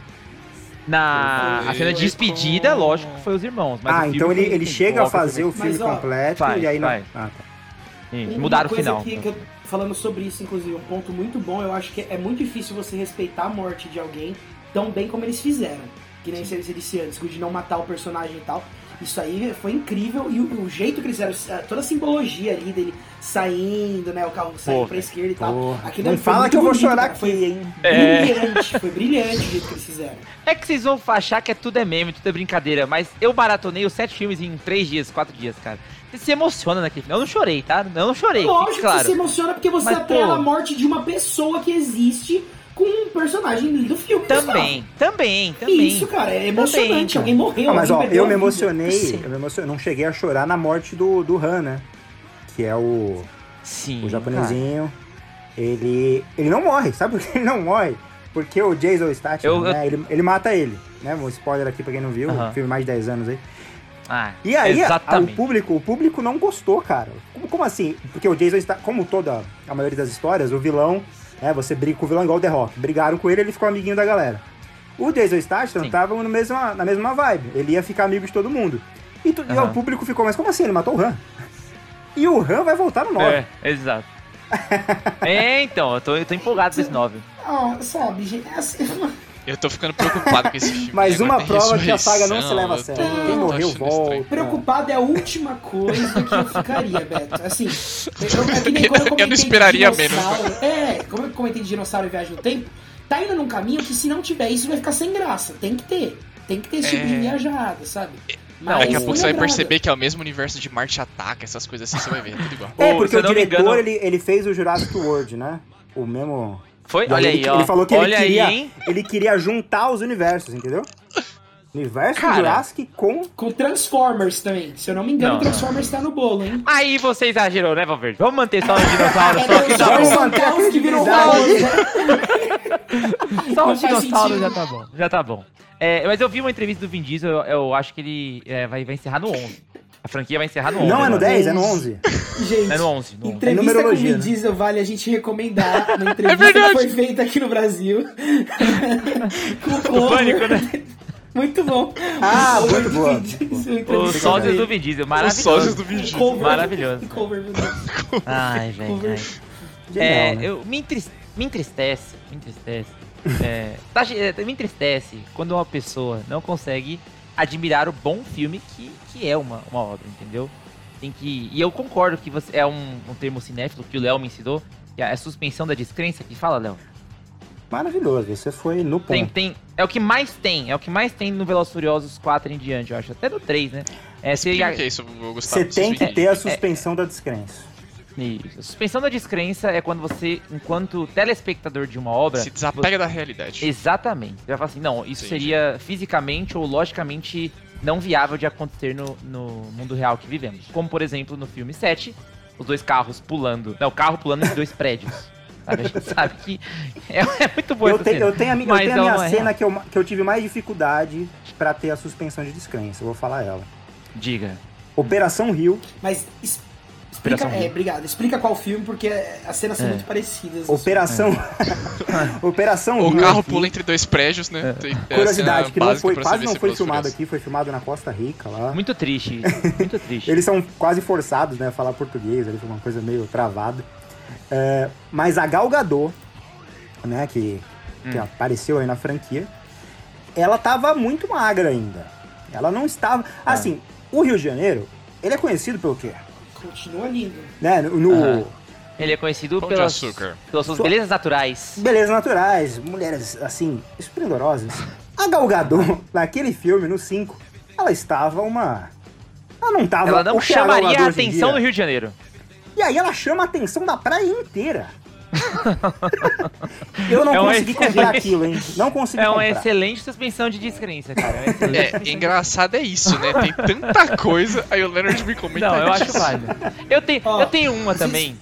Na a cena de despedida, com- lógico que foi os irmãos. Ah, então ele, ele chega a fazer o filme Mas, ó, completo faz, e aí não. faz. Ah, tá. Mudaram o final. Que, que eu, falando sobre isso, inclusive, um ponto muito bom, eu acho que é muito difícil você respeitar a morte de alguém tão bem como eles fizeram. Que nem você você disse antes, de não matar o personagem e tal. Isso aí foi incrível e o, o jeito que eles fizeram, toda a simbologia ali dele saindo, né? O carro saindo Pô, pra esquerda e tal. Porra. Aquilo Não foi fala que eu vou bonito, chorar cara. aqui, Foi hein? É. brilhante, foi brilhante o jeito que eles fizeram. É que vocês vão achar que é tudo é meme, tudo é brincadeira, mas eu baratonei os sete filmes em três dias, quatro dias, cara. Você se emociona naquele final. Eu não chorei, tá? Eu não chorei, Lógico fique que você se claro. emociona porque você Mas, atrela pô. a morte de uma pessoa que existe com um personagem do filme. Também, também, também. Isso, cara, é emocionante. cara. Alguém morreu. Ah, mas ó, eu me emocionei, Sim. eu me emocionei, não cheguei a chorar na morte do, do Han, né? Que é o, Sim. o japonesinho. Ele, ele não morre, sabe por que ele não morre? Porque o Jason Statham, Eu- né, ele, ele mata ele, né? Um spoiler aqui pra quem não viu, Aham. filme mais de 10 anos aí. Ah, E aí, exatamente. o público, o público não gostou, cara. Como, como assim? Porque o Jason está, como toda a maioria das histórias, o vilão, né, você briga com o vilão igual o The Rock. Brigaram com ele, ele ficou amiguinho da galera. O Jason Statham tava no mesma, na mesma vibe. Ele ia ficar amigo de todo mundo. E, tu- e Aham. o público ficou, mas como assim? Ele matou o Han? E o Han vai voltar no 9. É, exato. é, então, eu tô, eu tô empolgado com esse 9. Ah, sabe, gente, é assim, Eu tô ficando preocupado com esse filme. Mais Agora uma prova que a saga não se leva a eu sério. tô- Quem morreu, volta. estranho. Preocupado é a última coisa que eu ficaria, Beto. Assim, eu, é que nem quando eu Eu não esperaria menos. dinossauro- É, como eu comentei de dinossauro e viagem no tempo, tá indo num caminho que se não tiver isso vai ficar sem graça. Tem que ter. Tem que ter esse tipo de É. viajada, sabe? Não, Daqui a pouco você vai perceber que é o mesmo universo de Marte Ataca, essas coisas assim, você vai ver, é tudo igual. É, porque se eu o diretor, engano- ele, ele fez o Jurassic World, né? O mesmo... Foi? Olha ele, aí, ó. ele falou que Olha ele queria, aí, ele queria juntar os universos, entendeu? Universo Cara. Jurassic com Com Transformers também. Se eu não me engano, Não, Transformers tá no bolo, hein? Aí você exagerou, né, Valverde? Vamos manter só no dinossauro, É só que tá bom. que viram Credibilidade. né? Só o Não faz dinossauro sentido. já tá bom. Já tá bom. É, mas eu vi uma entrevista do Vin Diesel, eu, eu acho que ele é, vai, vai encerrar no 11. A franquia vai encerrar no 11. Não é no né? 10, é no 11. Gente, É no 11. No 11. entrevista com o Vin né? Diesel vale a gente recomendar uma entrevista É que foi feita aqui no Brasil. com o. Pânico, né? Muito bom. Ah, O muito Diesel, Os dele. do Vin Diesel, Os maravilhoso. sósios do Vin Diesel. Cover- Maravilhoso. Cover, meu Deus. Ai, velho. Cover. ai. Genial, É, né? eu, me, entris- me entristece, me entristece. é, tá é, me entristece quando uma pessoa não consegue admirar o bom filme que, que é uma, uma obra, entendeu? Tem que. E eu concordo que você é um, um termo cinéfilo que o Léo me ensinou, que é a suspensão da descrença que fala, Léo. Maravilhoso, você foi no Tem, ponto. tem, é o que mais tem, é o que mais tem no Velozes Furiosos 4 em diante, eu acho. Até no 3, né? É, você, que é isso, Gustavo. Você tem que ter a entender. suspensão da descrença. Isso. A suspensão da descrença é quando você, enquanto telespectador de uma obra. Se desapega da realidade. Exatamente. Você vai falar assim, não, isso Entendi. seria fisicamente ou logicamente não viável de acontecer no, no mundo real que vivemos. Como, por exemplo, no filme 7, os dois carros pulando. Não, o carro pulando entre dois prédios. Sabe? A gente sabe que é, é muito boa Eu, essa te- cena. eu tenho a, mi- eu tenho a minha é cena real. que eu, que eu tive mais dificuldade pra ter a suspensão de descrença. Eu vou falar ela. Diga. Operação Rio. Mas explica, é, obrigado. Explica qual filme, porque as cenas são É. muito parecidas. Operação. Operação O carro aqui. pula entre dois prédios, né? É Curiosidade, que não foi, quase não foi filmado aqui, foi filmado na Costa Rica lá. Muito triste. Muito triste. Eles são quase forçados, né, a falar português, ali foi uma coisa meio travada. É, mas a Gal Gadot, né, que, que Hum. apareceu aí na franquia, ela tava muito magra ainda. Ela não estava. Assim, o Rio de Janeiro, ele é conhecido pelo quê? Continua lindo. Né? No, no- Aham. Ele é conhecido Pão pelas, açúcar. pelas suas belezas naturais. Belezas naturais, mulheres assim, esplendorosas. A Gal Gadot, naquele filme, no 5, ela estava uma. Ela não estava. Ela não chamaria a atenção do Rio de Janeiro. E aí ela chama a atenção da praia inteira. Eu não É um consegui comprar excelente- aquilo, hein? Não consegui É uma comprar. excelente suspensão de descrença, cara. É excelente É, engraçado é isso, né? Tem tanta coisa, aí o Leonard me comenta Não, eu acho válido. Eu tenho, Ó, eu tenho uma vocês- também.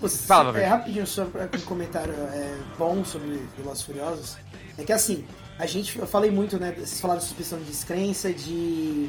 Você- Fala, é, Roberto. rapidinho, só um comentário é, bom sobre Velozes Furiosos. É que assim, a gente, eu falei muito, né? Vocês falaram de suspensão de descrença, de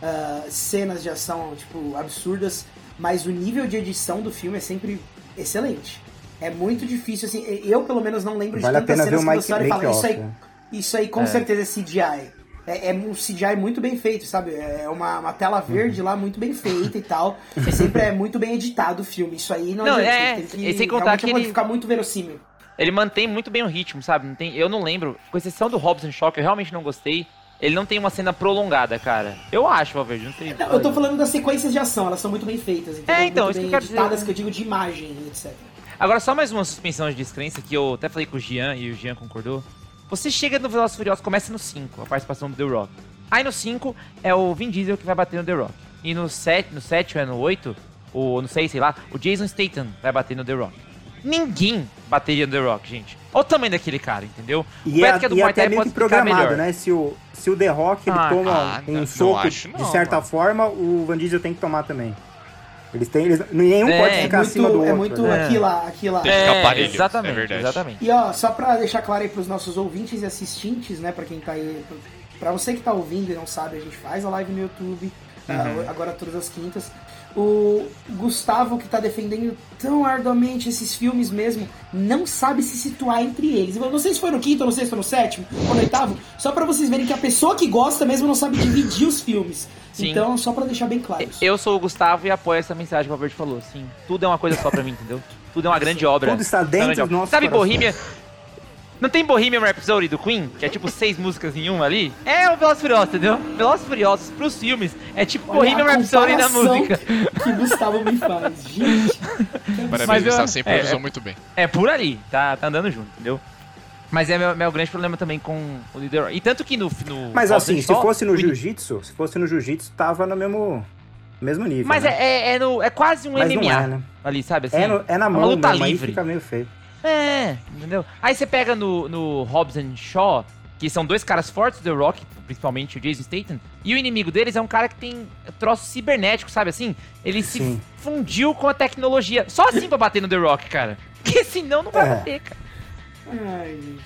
ah, cenas de ação, tipo, absurdas, mas o nível de edição do filme é sempre excelente. É muito difícil, assim, eu pelo menos não lembro Vale de tantas cenas que olha e fala, isso aí, né? isso aí com certeza é CGI. É, é um CGI muito bem feito, sabe? É uma, uma tela verde lá muito bem feita e tal. E sempre é muito bem editado o filme. Isso aí não, Não, adianta, é, tem que, sem contar realmente que pode ele- ficar muito verossímil. Ele mantém muito bem o ritmo, sabe? Não tem, eu não lembro, com exceção do Robson Shock, eu realmente não gostei. Ele não tem uma cena prolongada, cara. Eu acho, Valverde, não sei. Não, eu tô falando das sequências de ação, elas são muito bem feitas. entendeu? É, então, muito isso que bem eu quero dizer. editadas, que eu digo de imagem, etc. Agora, só mais uma suspensão de descrença que eu até falei com o Jean e o Jean concordou. Você chega no Velozes Furiosos, começa no 5, a participação do The Rock. Aí no 5 é o Vin Diesel que vai bater no The Rock. E no 7, no 7 ou é no 8, ou no 6, sei lá, o Jason Statham vai bater no The Rock. Ninguém bateria no The Rock, gente. Olha o tamanho daquele cara, entendeu? E, o é, que é do e Muay até Thai, meio que programado, né? Se o, se o The Rock ele Ah, toma ah, um não, soco não acho não, de certa mano. forma, o Van Diesel tem que tomar também. Eles têm. Eles, nenhum É, pode é ficar acima do muito, é outro. muito né? aqui lá, aqui lá. Ficar parelho, exatamente, é exatamente. E ó, só pra deixar claro aí pros nossos ouvintes e assistentes, né, pra quem tá aí, pra você que tá ouvindo e não sabe, a gente faz a live no YouTube, ah, agora todas as quintas. O Gustavo, que tá defendendo tão arduamente esses filmes mesmo, não sabe se situar entre eles. Eu não sei se foi no quinto, não sei se foi no sétimo ou no oitavo, só pra vocês verem que a pessoa que gosta mesmo não sabe dividir os filmes. Sim. Então, só pra deixar bem claro. isso. Eu sou o Gustavo e apoio essa mensagem que o Valverde falou. Sim, tudo é uma coisa só pra mim, entendeu? Tudo é uma grande obra. Tudo está é dentro do nosso Sabe coração. Bohemia? Não tem Bohemian Rhapsody do Queen? Que é tipo seis músicas em uma ali? É o Velozes e Furiosos, entendeu? Velozes e Furiosos pros filmes é tipo Olha Bohemian a Rhapsody na música. Que Gustavo me faz. Gente. Parabéns, Mas Gustavo, sempre é, improvisou é- muito bem. É por ali, tá, tá andando junto, entendeu? Mas é meu, meu grande problema também com o líder. E tanto que no. no Mas assim, se fosse no jiu-jitsu, se fosse no jiu-jitsu, tava no mesmo, mesmo nível. Mas né? é, é, é no- é quase um Mas não MMA é, né? ali, sabe? Assim, É, no- é na uma mão luta mesmo, aí livre. fica meio feio. É, entendeu? Aí você pega no, no Hobbs and Shaw, que são dois caras fortes do The Rock, principalmente o Jason Statham, e o inimigo deles é um cara que tem troço cibernético, sabe assim? Ele se Sim. fundiu com a tecnologia. Só assim pra bater no The Rock, cara. Porque senão não vai É. bater, cara. Ai, gente.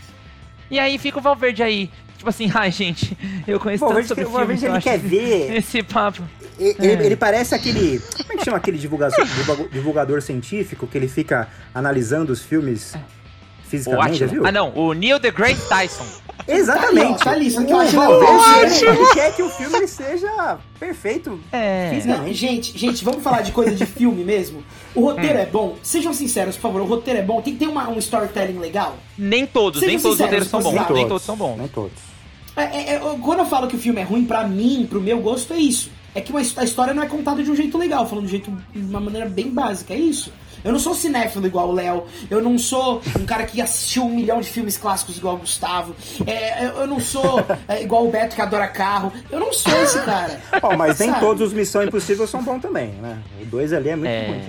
E aí fica o Valverde aí. Tipo assim, ai, gente, eu conheço o tanto sobre o filme, então ele quer que ver. Esse papo. Ele, É. ele parece aquele. Como é que chama aquele divulgador, divulgador- científico que ele fica analisando os filmes O fisicamente, já viu? Ah, não. O Neil deGrasse Tyson. Exatamente. Tá ali, tá ali, que eu o acho Valverde, ótimo. ele quer que o filme seja perfeito. É. Não, Fisicamente. gente, gente, vamos falar de coisa de filme mesmo? O roteiro é bom? Sejam sinceros, por favor, o roteiro é bom? Tem que ter uma, um storytelling legal? Nem todos, Sejam nem todos os roteiros são bons. sabem. Nem todos são bons. Nem todos. É, é, é, quando eu falo que o filme é ruim, pra mim, pro meu gosto, é isso. É que uma a história não é contada de um jeito legal, falando de, um jeito, de uma maneira bem básica, é isso. Eu não sou cinéfilo igual o Léo, eu não sou um cara que assistiu um milhão de filmes clássicos igual o Gustavo, é, eu eu não sou é, igual o Beto que adora carro, eu não sou esse cara. Ó, mas nem todos os Missão Impossível são bons também, né? O dois ali é muito É. ruim.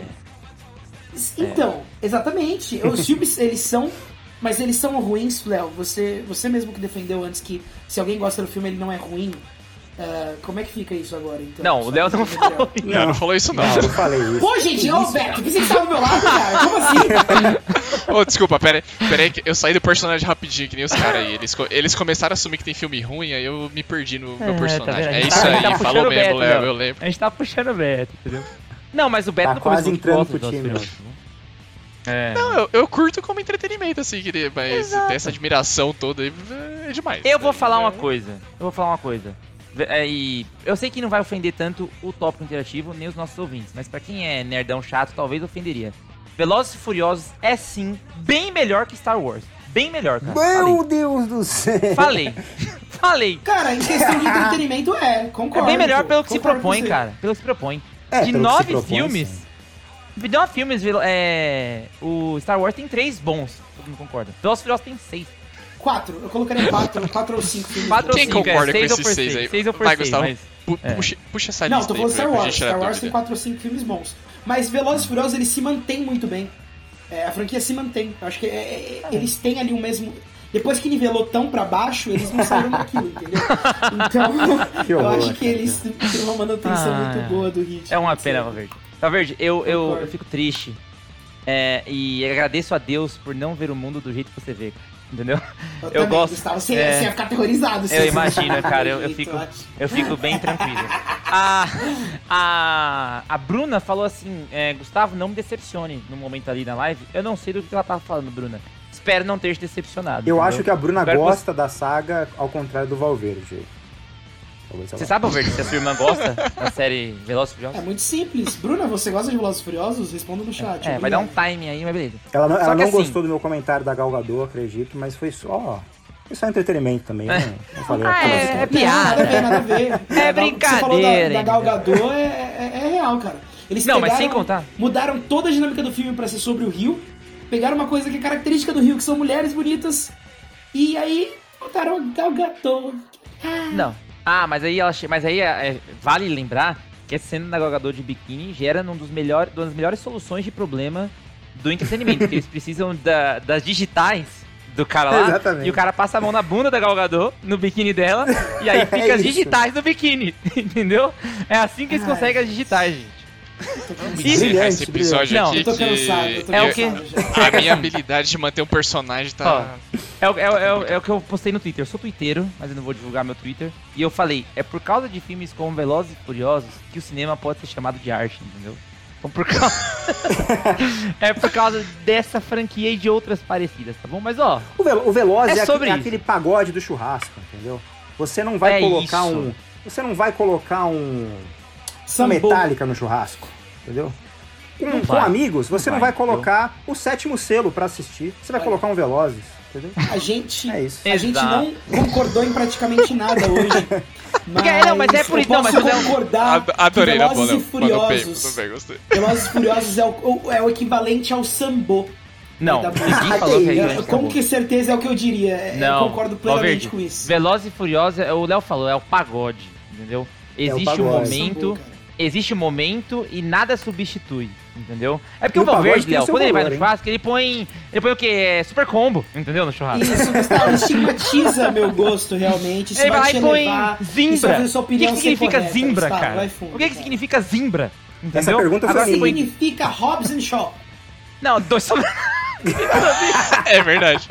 Então, exatamente. Os filmes, eles são. Mas eles são ruins, Léo. Você, você mesmo que defendeu antes que se alguém gosta do filme, ele não é ruim. Ah, como é que fica isso agora, então? Não, o Léo não falou melhor. Não, não falou isso não. Não, eu falei isso. Pô, gente, ô, Beto, pensei que você tava do meu lado, cara. Como assim? Ô, desculpa, pera aí, pera aí, que eu saí do personagem rapidinho, que nem os caras aí. Eles, eles começaram a assumir que tem filme ruim, aí eu me perdi no meu É, personagem. tá vendo? A é isso tá- aí, tá falou mesmo, Beto, Léo, eu lembro. A gente tá puxando o Beto, entendeu? Não, mas o Beto Tá no começo quase não entrando pro time. É. Não, eu, eu curto como entretenimento, assim, queria, mas Exato. ter essa admiração toda aí é demais. Eu vou tá falar uma ligado? coisa. Eu vou falar uma coisa. É, e eu sei que não vai ofender tanto o tópico interativo nem os nossos ouvintes, mas pra quem é nerdão chato, talvez ofenderia. Velozes e Furiosos é sim bem melhor que Star Wars. Bem melhor, cara. Meu Deus do céu! Falei. falei. Cara, em questão de entretenimento, é, É concordo. bem melhor pelo que se propõe, cara. Pelo que se propõe. É, de nove propõe, filmes. sim. De nove filmes, é, o Star Wars tem três bons. Todo mundo concorda. Velozes e Furiosos tem seis. Quatro, eu colocaria quatro, quatro ou cinco filmes. Quatro ou Quem cinco, concorda é, com esses seis seis, aí? seis ou por Vai, seis, Gustavo. mas- Pu- É. Puxa, puxa essa Não, lista tô aí falando Star Wars. Star Wars tem quatro ou cinco filmes bons. Mas Velozes e Furiosos, eles se mantêm muito bem. É, a franquia se mantém. Eu acho que é, é, eles têm ali o mesmo... Depois que nivelou tão pra baixo, eles não saíram daquilo, entendeu? Então, Que eu acho que eles têm uma manutenção Ah, muito boa do ritmo. É uma pena, Valverde. Valverde, eu, eu, eu fico triste. É, e agradeço a Deus por não ver o mundo do jeito que você vê. Entendeu? Eu, eu também, gosto- Gustavo, você, é. você ia ficar aterrorizado. se Eu você imagino, não cara. Eu, eu fico, eu fico bem tranquilo. A, a, a Bruna falou assim: é, Gustavo, não me decepcione no momento ali na live. Eu não sei do que ela tava falando, Bruna. Espero não ter te decepcionado. Eu entendeu? acho que a Bruna Espero que gosta da saga ao contrário do Valverde. Você sabe, Valverde, se a sua irmã gosta da série Velozes e É Furiosos? muito simples. Bruna, você gosta de Velozes e Furiosos? Responda no chat. É, vai dar um time aí, mas beleza. Ela não, ela não assim- gostou do meu comentário da Galgador, acredito, mas foi só. Foi só entretenimento também. Eu não, não falei Ah, é, é piada. Nada a ver, nada a ver. A Gal- Você falou da, brincadeira, da Gal entendeu? Gadot, é, é- é real, cara. Eles Não, mas pegaram, sem contar. Mudaram toda a dinâmica do filme pra ser sobre o Rio. Pegaram uma coisa que é característica do Rio, que são mulheres bonitas. E aí botaram a Gal Gadot. Não. Ah, mas aí ela mas aí é, vale lembrar que essa cena da Galgador de biquíni gera um dos melhores, uma das melhores soluções de problema do entretenimento, porque eles precisam da- das digitais do cara lá Exatamente. e o cara passa a mão na bunda da Galgador, no biquíni dela, e aí fica É as digitais do biquíni, entendeu? É assim que eles Ai. conseguem as digitais, gente. Encerrar esse Brilhante, episódio Não, aqui Eu tô que cansado, eu tô É o já. a minha habilidade de manter um personagem tá... É o, é, o- é o- é o que eu postei no Twitter. Eu sou twitteiro, mas eu não vou divulgar meu Twitter. E eu falei, é por causa de filmes como Velozes e Furiosos que o cinema pode ser chamado de arte, entendeu? Então, por causa... é por causa dessa franquia e de outras parecidas, tá bom? Mas ó, O, Vel o Veloz É é, sobre aquele, é isso. aquele pagode do churrasco, entendeu? Você não vai É colocar isso. um. Você não vai colocar um. Sambo. Metallica no churrasco, entendeu? Com, com vai. amigos, você Não não vai, vai colocar o sétimo selo pra assistir. Você vai Olha. colocar um Velozes, entendeu? A gente, É isso. a gente não concordou em praticamente nada hoje. Mas, Porque- não, mas é por isso- posso mas é concordar Ad- Adorei que Velozes bola. e bem, Furiosos, bem. Velozes e Furiosos é o, é o equivalente ao sambo. não, da ninguém falou que é ao que certeza é o que eu diria. é, Não, eu concordo plenamente com isso. Velozes e Furiosos, é- o Léo falou, é o pagode, entendeu? Existe um pagode. momento, Sambo, cara. existe um momento e nada substitui, entendeu? É porque E o o Valverde, o Léo, quando ele vai no valor, hein? churrasco, ele põe, ele põe o quê? É super combo, entendeu? No churrasco. Isso, Gustavo, estigmatiza meu gosto, realmente. Ele vai lá e põe zimbra. O que, que significa correta, zimbra, Gustavo, cara? fundo, o que, que cara. significa zimbra? Entendeu? Essa pergunta foi Agora põe... Significa Hobbs and Shaw. Não, dois sobre... É verdade.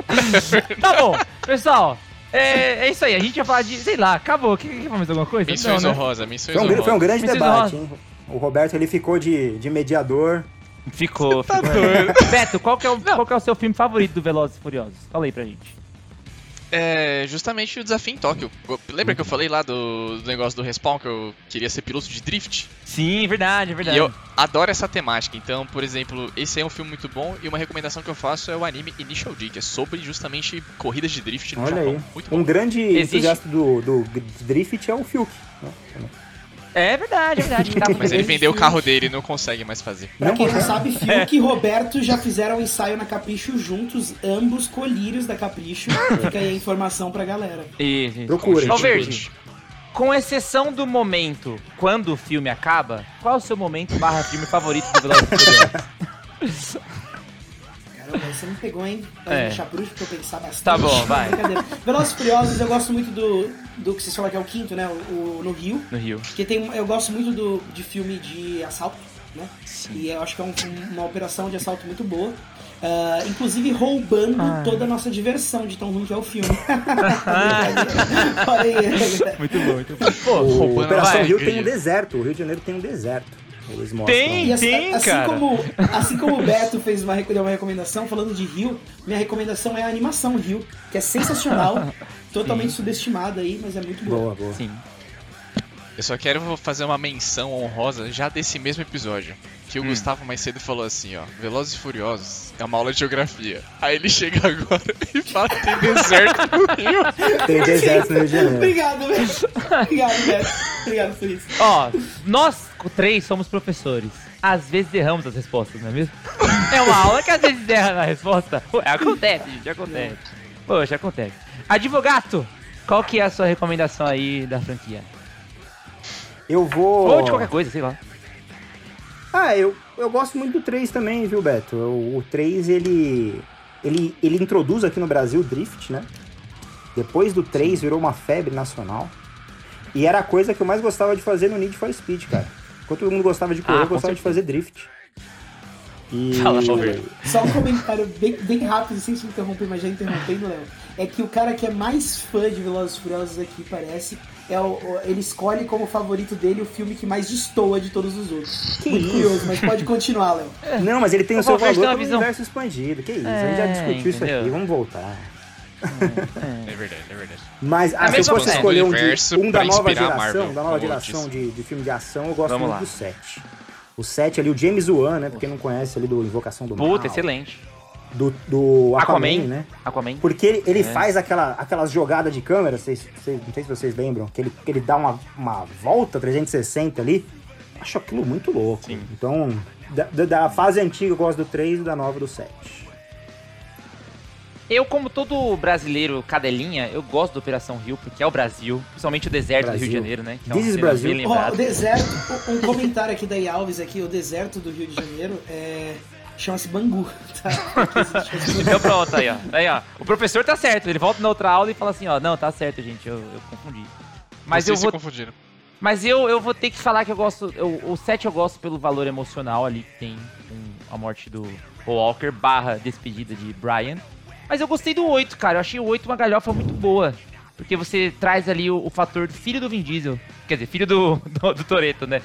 Tá bom, pessoal. É, é isso aí, a gente ia falar de. Sei lá, acabou. Quer, quer falar mais alguma coisa? Menções Não, né? honrosas, menções Foi um, gr- foi um grande Preciso debate, rosa. hein? O Roberto ele ficou de, de mediador. Ficou, Tá ficou. doido. Beto, qual que, é o, qual que é o seu filme favorito do Velozes e Furiosos? Fala aí pra gente. É justamente o desafio em Tóquio. Lembra que eu falei lá do, do negócio do respawn que eu queria ser piloto de drift? Sim, verdade, verdade. E eu adoro essa temática. Então, por exemplo, esse é um filme muito bom e uma recomendação que eu faço é o anime Initial D, que é sobre justamente corridas de drift no Olha Japão. aí. Muito bom. Um grande Existe- entusiasta do, do Drift é o Fiuk. né? É verdade, é verdade. tá- Mas ele vendeu o carro dele e não consegue mais fazer. Pra Não quem não sabe, Fiuk e Roberto já fizeram um ensaio na Capricho juntos, ambos colírios da Capricho. Fica aí a informação pra galera. Isso, isso. Procure. Ó, Verde, com exceção do momento quando o filme acaba, qual é o seu momento barra filme favorito do Velozes? Caramba, você me pegou, hein? Vai É. deixar por último pra eu pensar bastante. Tá bom, vai. Velozes Furiosos, eu gosto muito do, do que vocês falaram que é o quinto, né? O, o- no Rio. No Rio. Porque tem, eu gosto muito do, de filme de assalto, né? Sim. E eu acho que é um- uma operação de assalto muito boa. Ah, inclusive roubando Ah. toda a nossa diversão de tão ruim que é o filme. Muito bom, muito bom. Pô, O roubando Operação Rio tem um deserto. O Rio de Janeiro tem um deserto. Eles mostram. Tem? Assim, Tem, assim cara. como assim como o Beto fez uma, deu uma recomendação falando de Rio, minha recomendação é a animação Rio, que é sensacional, totalmente subestimada aí, mas é muito boa. Boa, boa. sim. Eu só quero fazer uma menção honrosa já desse mesmo episódio. Que o Hum. Gustavo mais cedo falou assim, ó. Velozes e Furiosos é uma aula de geografia. Aí ele chega agora e fala que tem deserto no Rio. Tem deserto no Rio de Janeiro. Obrigado, velho. Obrigado, velho. Obrigado por isso. Ó, nós três somos professores. Às vezes erramos as respostas, não é mesmo? É uma aula que às vezes erra na resposta. Ué, acontece, gente, acontece. Poxa, acontece. Advogado, qual que é a sua recomendação aí da franquia? Eu vou. Ou de qualquer coisa, sei lá. Ah, eu, eu gosto muito do 3 também, viu, Beto? O, o 3, ele, ele. Ele introduz aqui no Brasil o Drift, né? Depois do 3 virou uma febre nacional. E era a coisa que eu mais gostava de fazer no Need for Speed, cara. Enquanto todo mundo gostava de correr, Ah, eu gostava de fazer drift. E... Fala. Só um comentário bem, bem rápido, sem se interromper, mas já interrompendo, Léo. É que o cara que é mais fã de Velozes e Furiosos aqui, parece, é o, o- ele escolhe como favorito dele o filme que mais destoa de todos os outros. Que Muito isso? curioso, mas pode continuar, Léo. Não, mas ele tem o O seu valor visão- universo expandido. Que isso, a gente já É, discutiu isso entendeu? aqui, vamos voltar. É verdade, é verdade. Mas ah, a se eu fosse escolher um, de- um da pra nova geração, Marvel, da nova geração de, de filme de ação, eu gosto Vamos muito lá. do 7. O 7 ali, o James Wan, né? Porque não conhece ali do Invocação do Puta, Mal. excelente. Do, do Aquaman, Aquaman. né? Aquaman. Porque ele, ele É. faz aquela, aquelas jogadas de câmera, vocês, vocês- não sei se vocês lembram, que ele, que ele dá uma, uma volta 360 ali. Acho aquilo muito louco. Sim. Então, da, da- da fase antiga eu gosto do 3 e da nova do 7. Eu, como todo brasileiro cadelinha, eu gosto da Operação Rio, porque é o Brasil, principalmente o deserto do Brasil. Rio de Janeiro, né? Que é This is cena Brasil. lembrada. o deserto, um comentário aqui da. Alves aqui, o deserto do Rio de Janeiro é. chama-se Bangu, tá? Então pronto, aí ó. aí ó. O professor tá certo, ele volta na outra aula e fala assim, ó, não, tá certo, gente, eu, eu confundi. Mas Vocês eu vou se confundiram. Mas eu, eu vou ter que falar que eu gosto. eu- o 7 eu gosto pelo valor emocional ali que tem com a morte do Walker barra despedida de Brian. Mas eu gostei do 8, cara. Eu achei o 8 uma galhofa muito boa. Porque você traz ali o, o fator do filho do Vin Diesel. Quer dizer, filho do, do, do Toreto, né?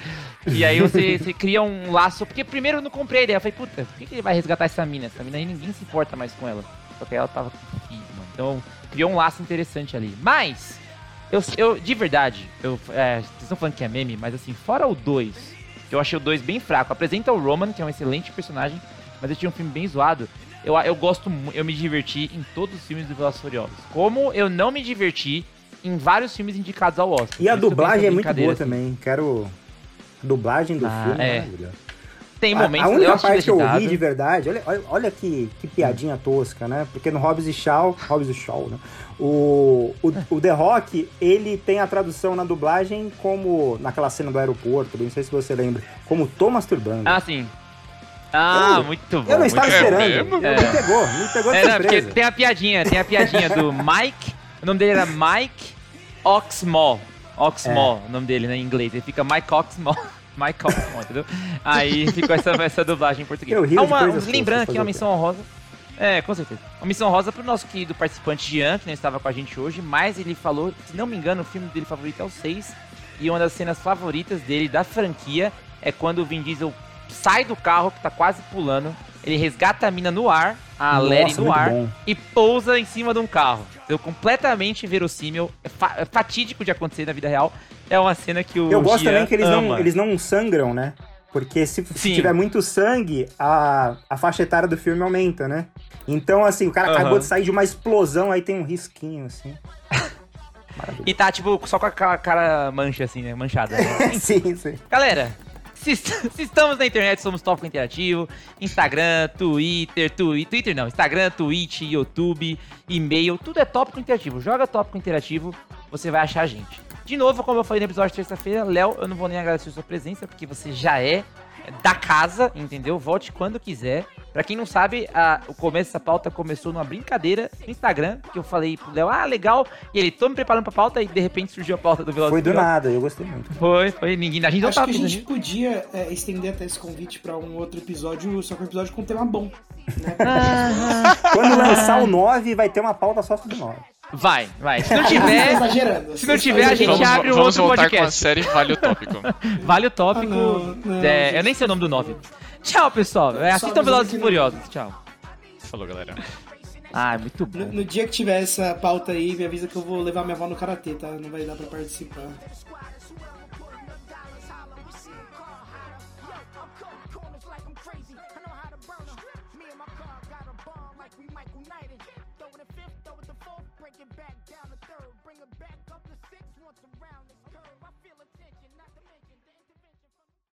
E aí você, você cria um laço. Porque primeiro eu não comprei a ideia. Eu falei, puta, por que, que ele vai resgatar essa mina? Essa mina aí ninguém se importa mais com ela. Só que ela tava com filho, mano. Então criou um laço interessante ali. Mas. Eu, eu, de verdade, eu, é, vocês estão falando que é meme, mas assim, fora o 2, que eu achei o 2 bem fraco, apresenta o Roman, que é um excelente personagem, mas eu tinha um filme bem zoado. Eu, eu gosto eu me diverti em todos os filmes do Velozes Furiosos. Como eu não me diverti em vários filmes indicados ao Oscar. E a dublagem é muito boa assim. também. Quero. A dublagem do Ah, filme é. Tem A- momentos a, eu única parte que eu ri de verdade, olha, olha, olha que, que piadinha tosca, né? Porque no Hobbs e Shaw, Hobbs e Shaw, né? O, o, o The Rock, ele tem a tradução na dublagem como, naquela cena do aeroporto, não sei se você lembra, como tô masturbando. Ah, sim. Ah, Eu- muito bom. eu não estava esperando, mesmo? me pegou, me pegou de É, não, porque tem a piadinha, tem a piadinha do Mike, o nome dele era Mike Oxmall. Oxmall, o nome dele, né, em inglês. Ele fica Mike Oxmall. Mike Oxmall, entendeu? Aí ficou essa, essa dublagem em português. Eu rio Ah, de uma- lembrando aqui uma menção honrosa. É, com certeza. Uma missão rosa pro nosso querido participante Jean, que não estava com a gente hoje, mas ele falou, se não me engano, o filme dele favorito é o 6. E uma das cenas favoritas dele da franquia é quando o Vin Diesel sai do carro, que tá quase pulando, ele resgata a mina no ar, a Nossa, Larry no ar, bom. e pousa em cima de um carro. Deu completamente verossímil, é, fa- é fatídico de acontecer na vida real. É uma cena que o Eu gosto Jean também que eles não, eles não sangram, né? Porque se, se tiver muito sangue, a, a faixa etária do filme aumenta, né? Então, assim, o cara Aham. acabou de sair de uma explosão, aí tem um risquinho, assim. E tá, tipo, só com a ca- cara mancha, assim, né? Manchada. né? sim, sim. Galera, se, se estamos na internet, somos Tópico Interativo, Instagram, Twitter, twi- Twitter não, Instagram, Twitch, YouTube, e-mail, tudo é Tópico Interativo. Joga Tópico Interativo, você vai achar a gente. De novo, como eu falei no episódio de terça-feira, Léo, eu não vou nem agradecer a sua presença, porque você já é da casa, entendeu? Volte quando quiser. Pra quem não sabe, a- o começo dessa pauta começou numa brincadeira no Instagram, que eu falei pro Léo, ah, legal, e ele, tô me preparando pra pauta, e de repente surgiu a pauta do Velozes Foi do nada, eu gostei muito. Foi, foi, ninguém, a gente não Acho tava que a gente podia é, estender até esse convite pra um outro episódio, só que um episódio com um tema bom. Né? Quando lançar o 9, vai ter uma pauta só sobre o 9. Vai, vai. Se não Tá tiver, se não Você tiver, a gente. Vamos, abre um vamos outro voltar com a podcast. série Vale o Tópico. vale o tópico. Ah, não, não, é, gente. eu nem sei o nome do 9. Tchau, pessoal. É, assistam Velozes e. Furiosos. Tchau. Falou, galera. Ah, é muito No, bom. no dia que tiver essa pauta aí, me avisa que eu vou levar minha avó no karatê, tá? Não vai dar pra participar.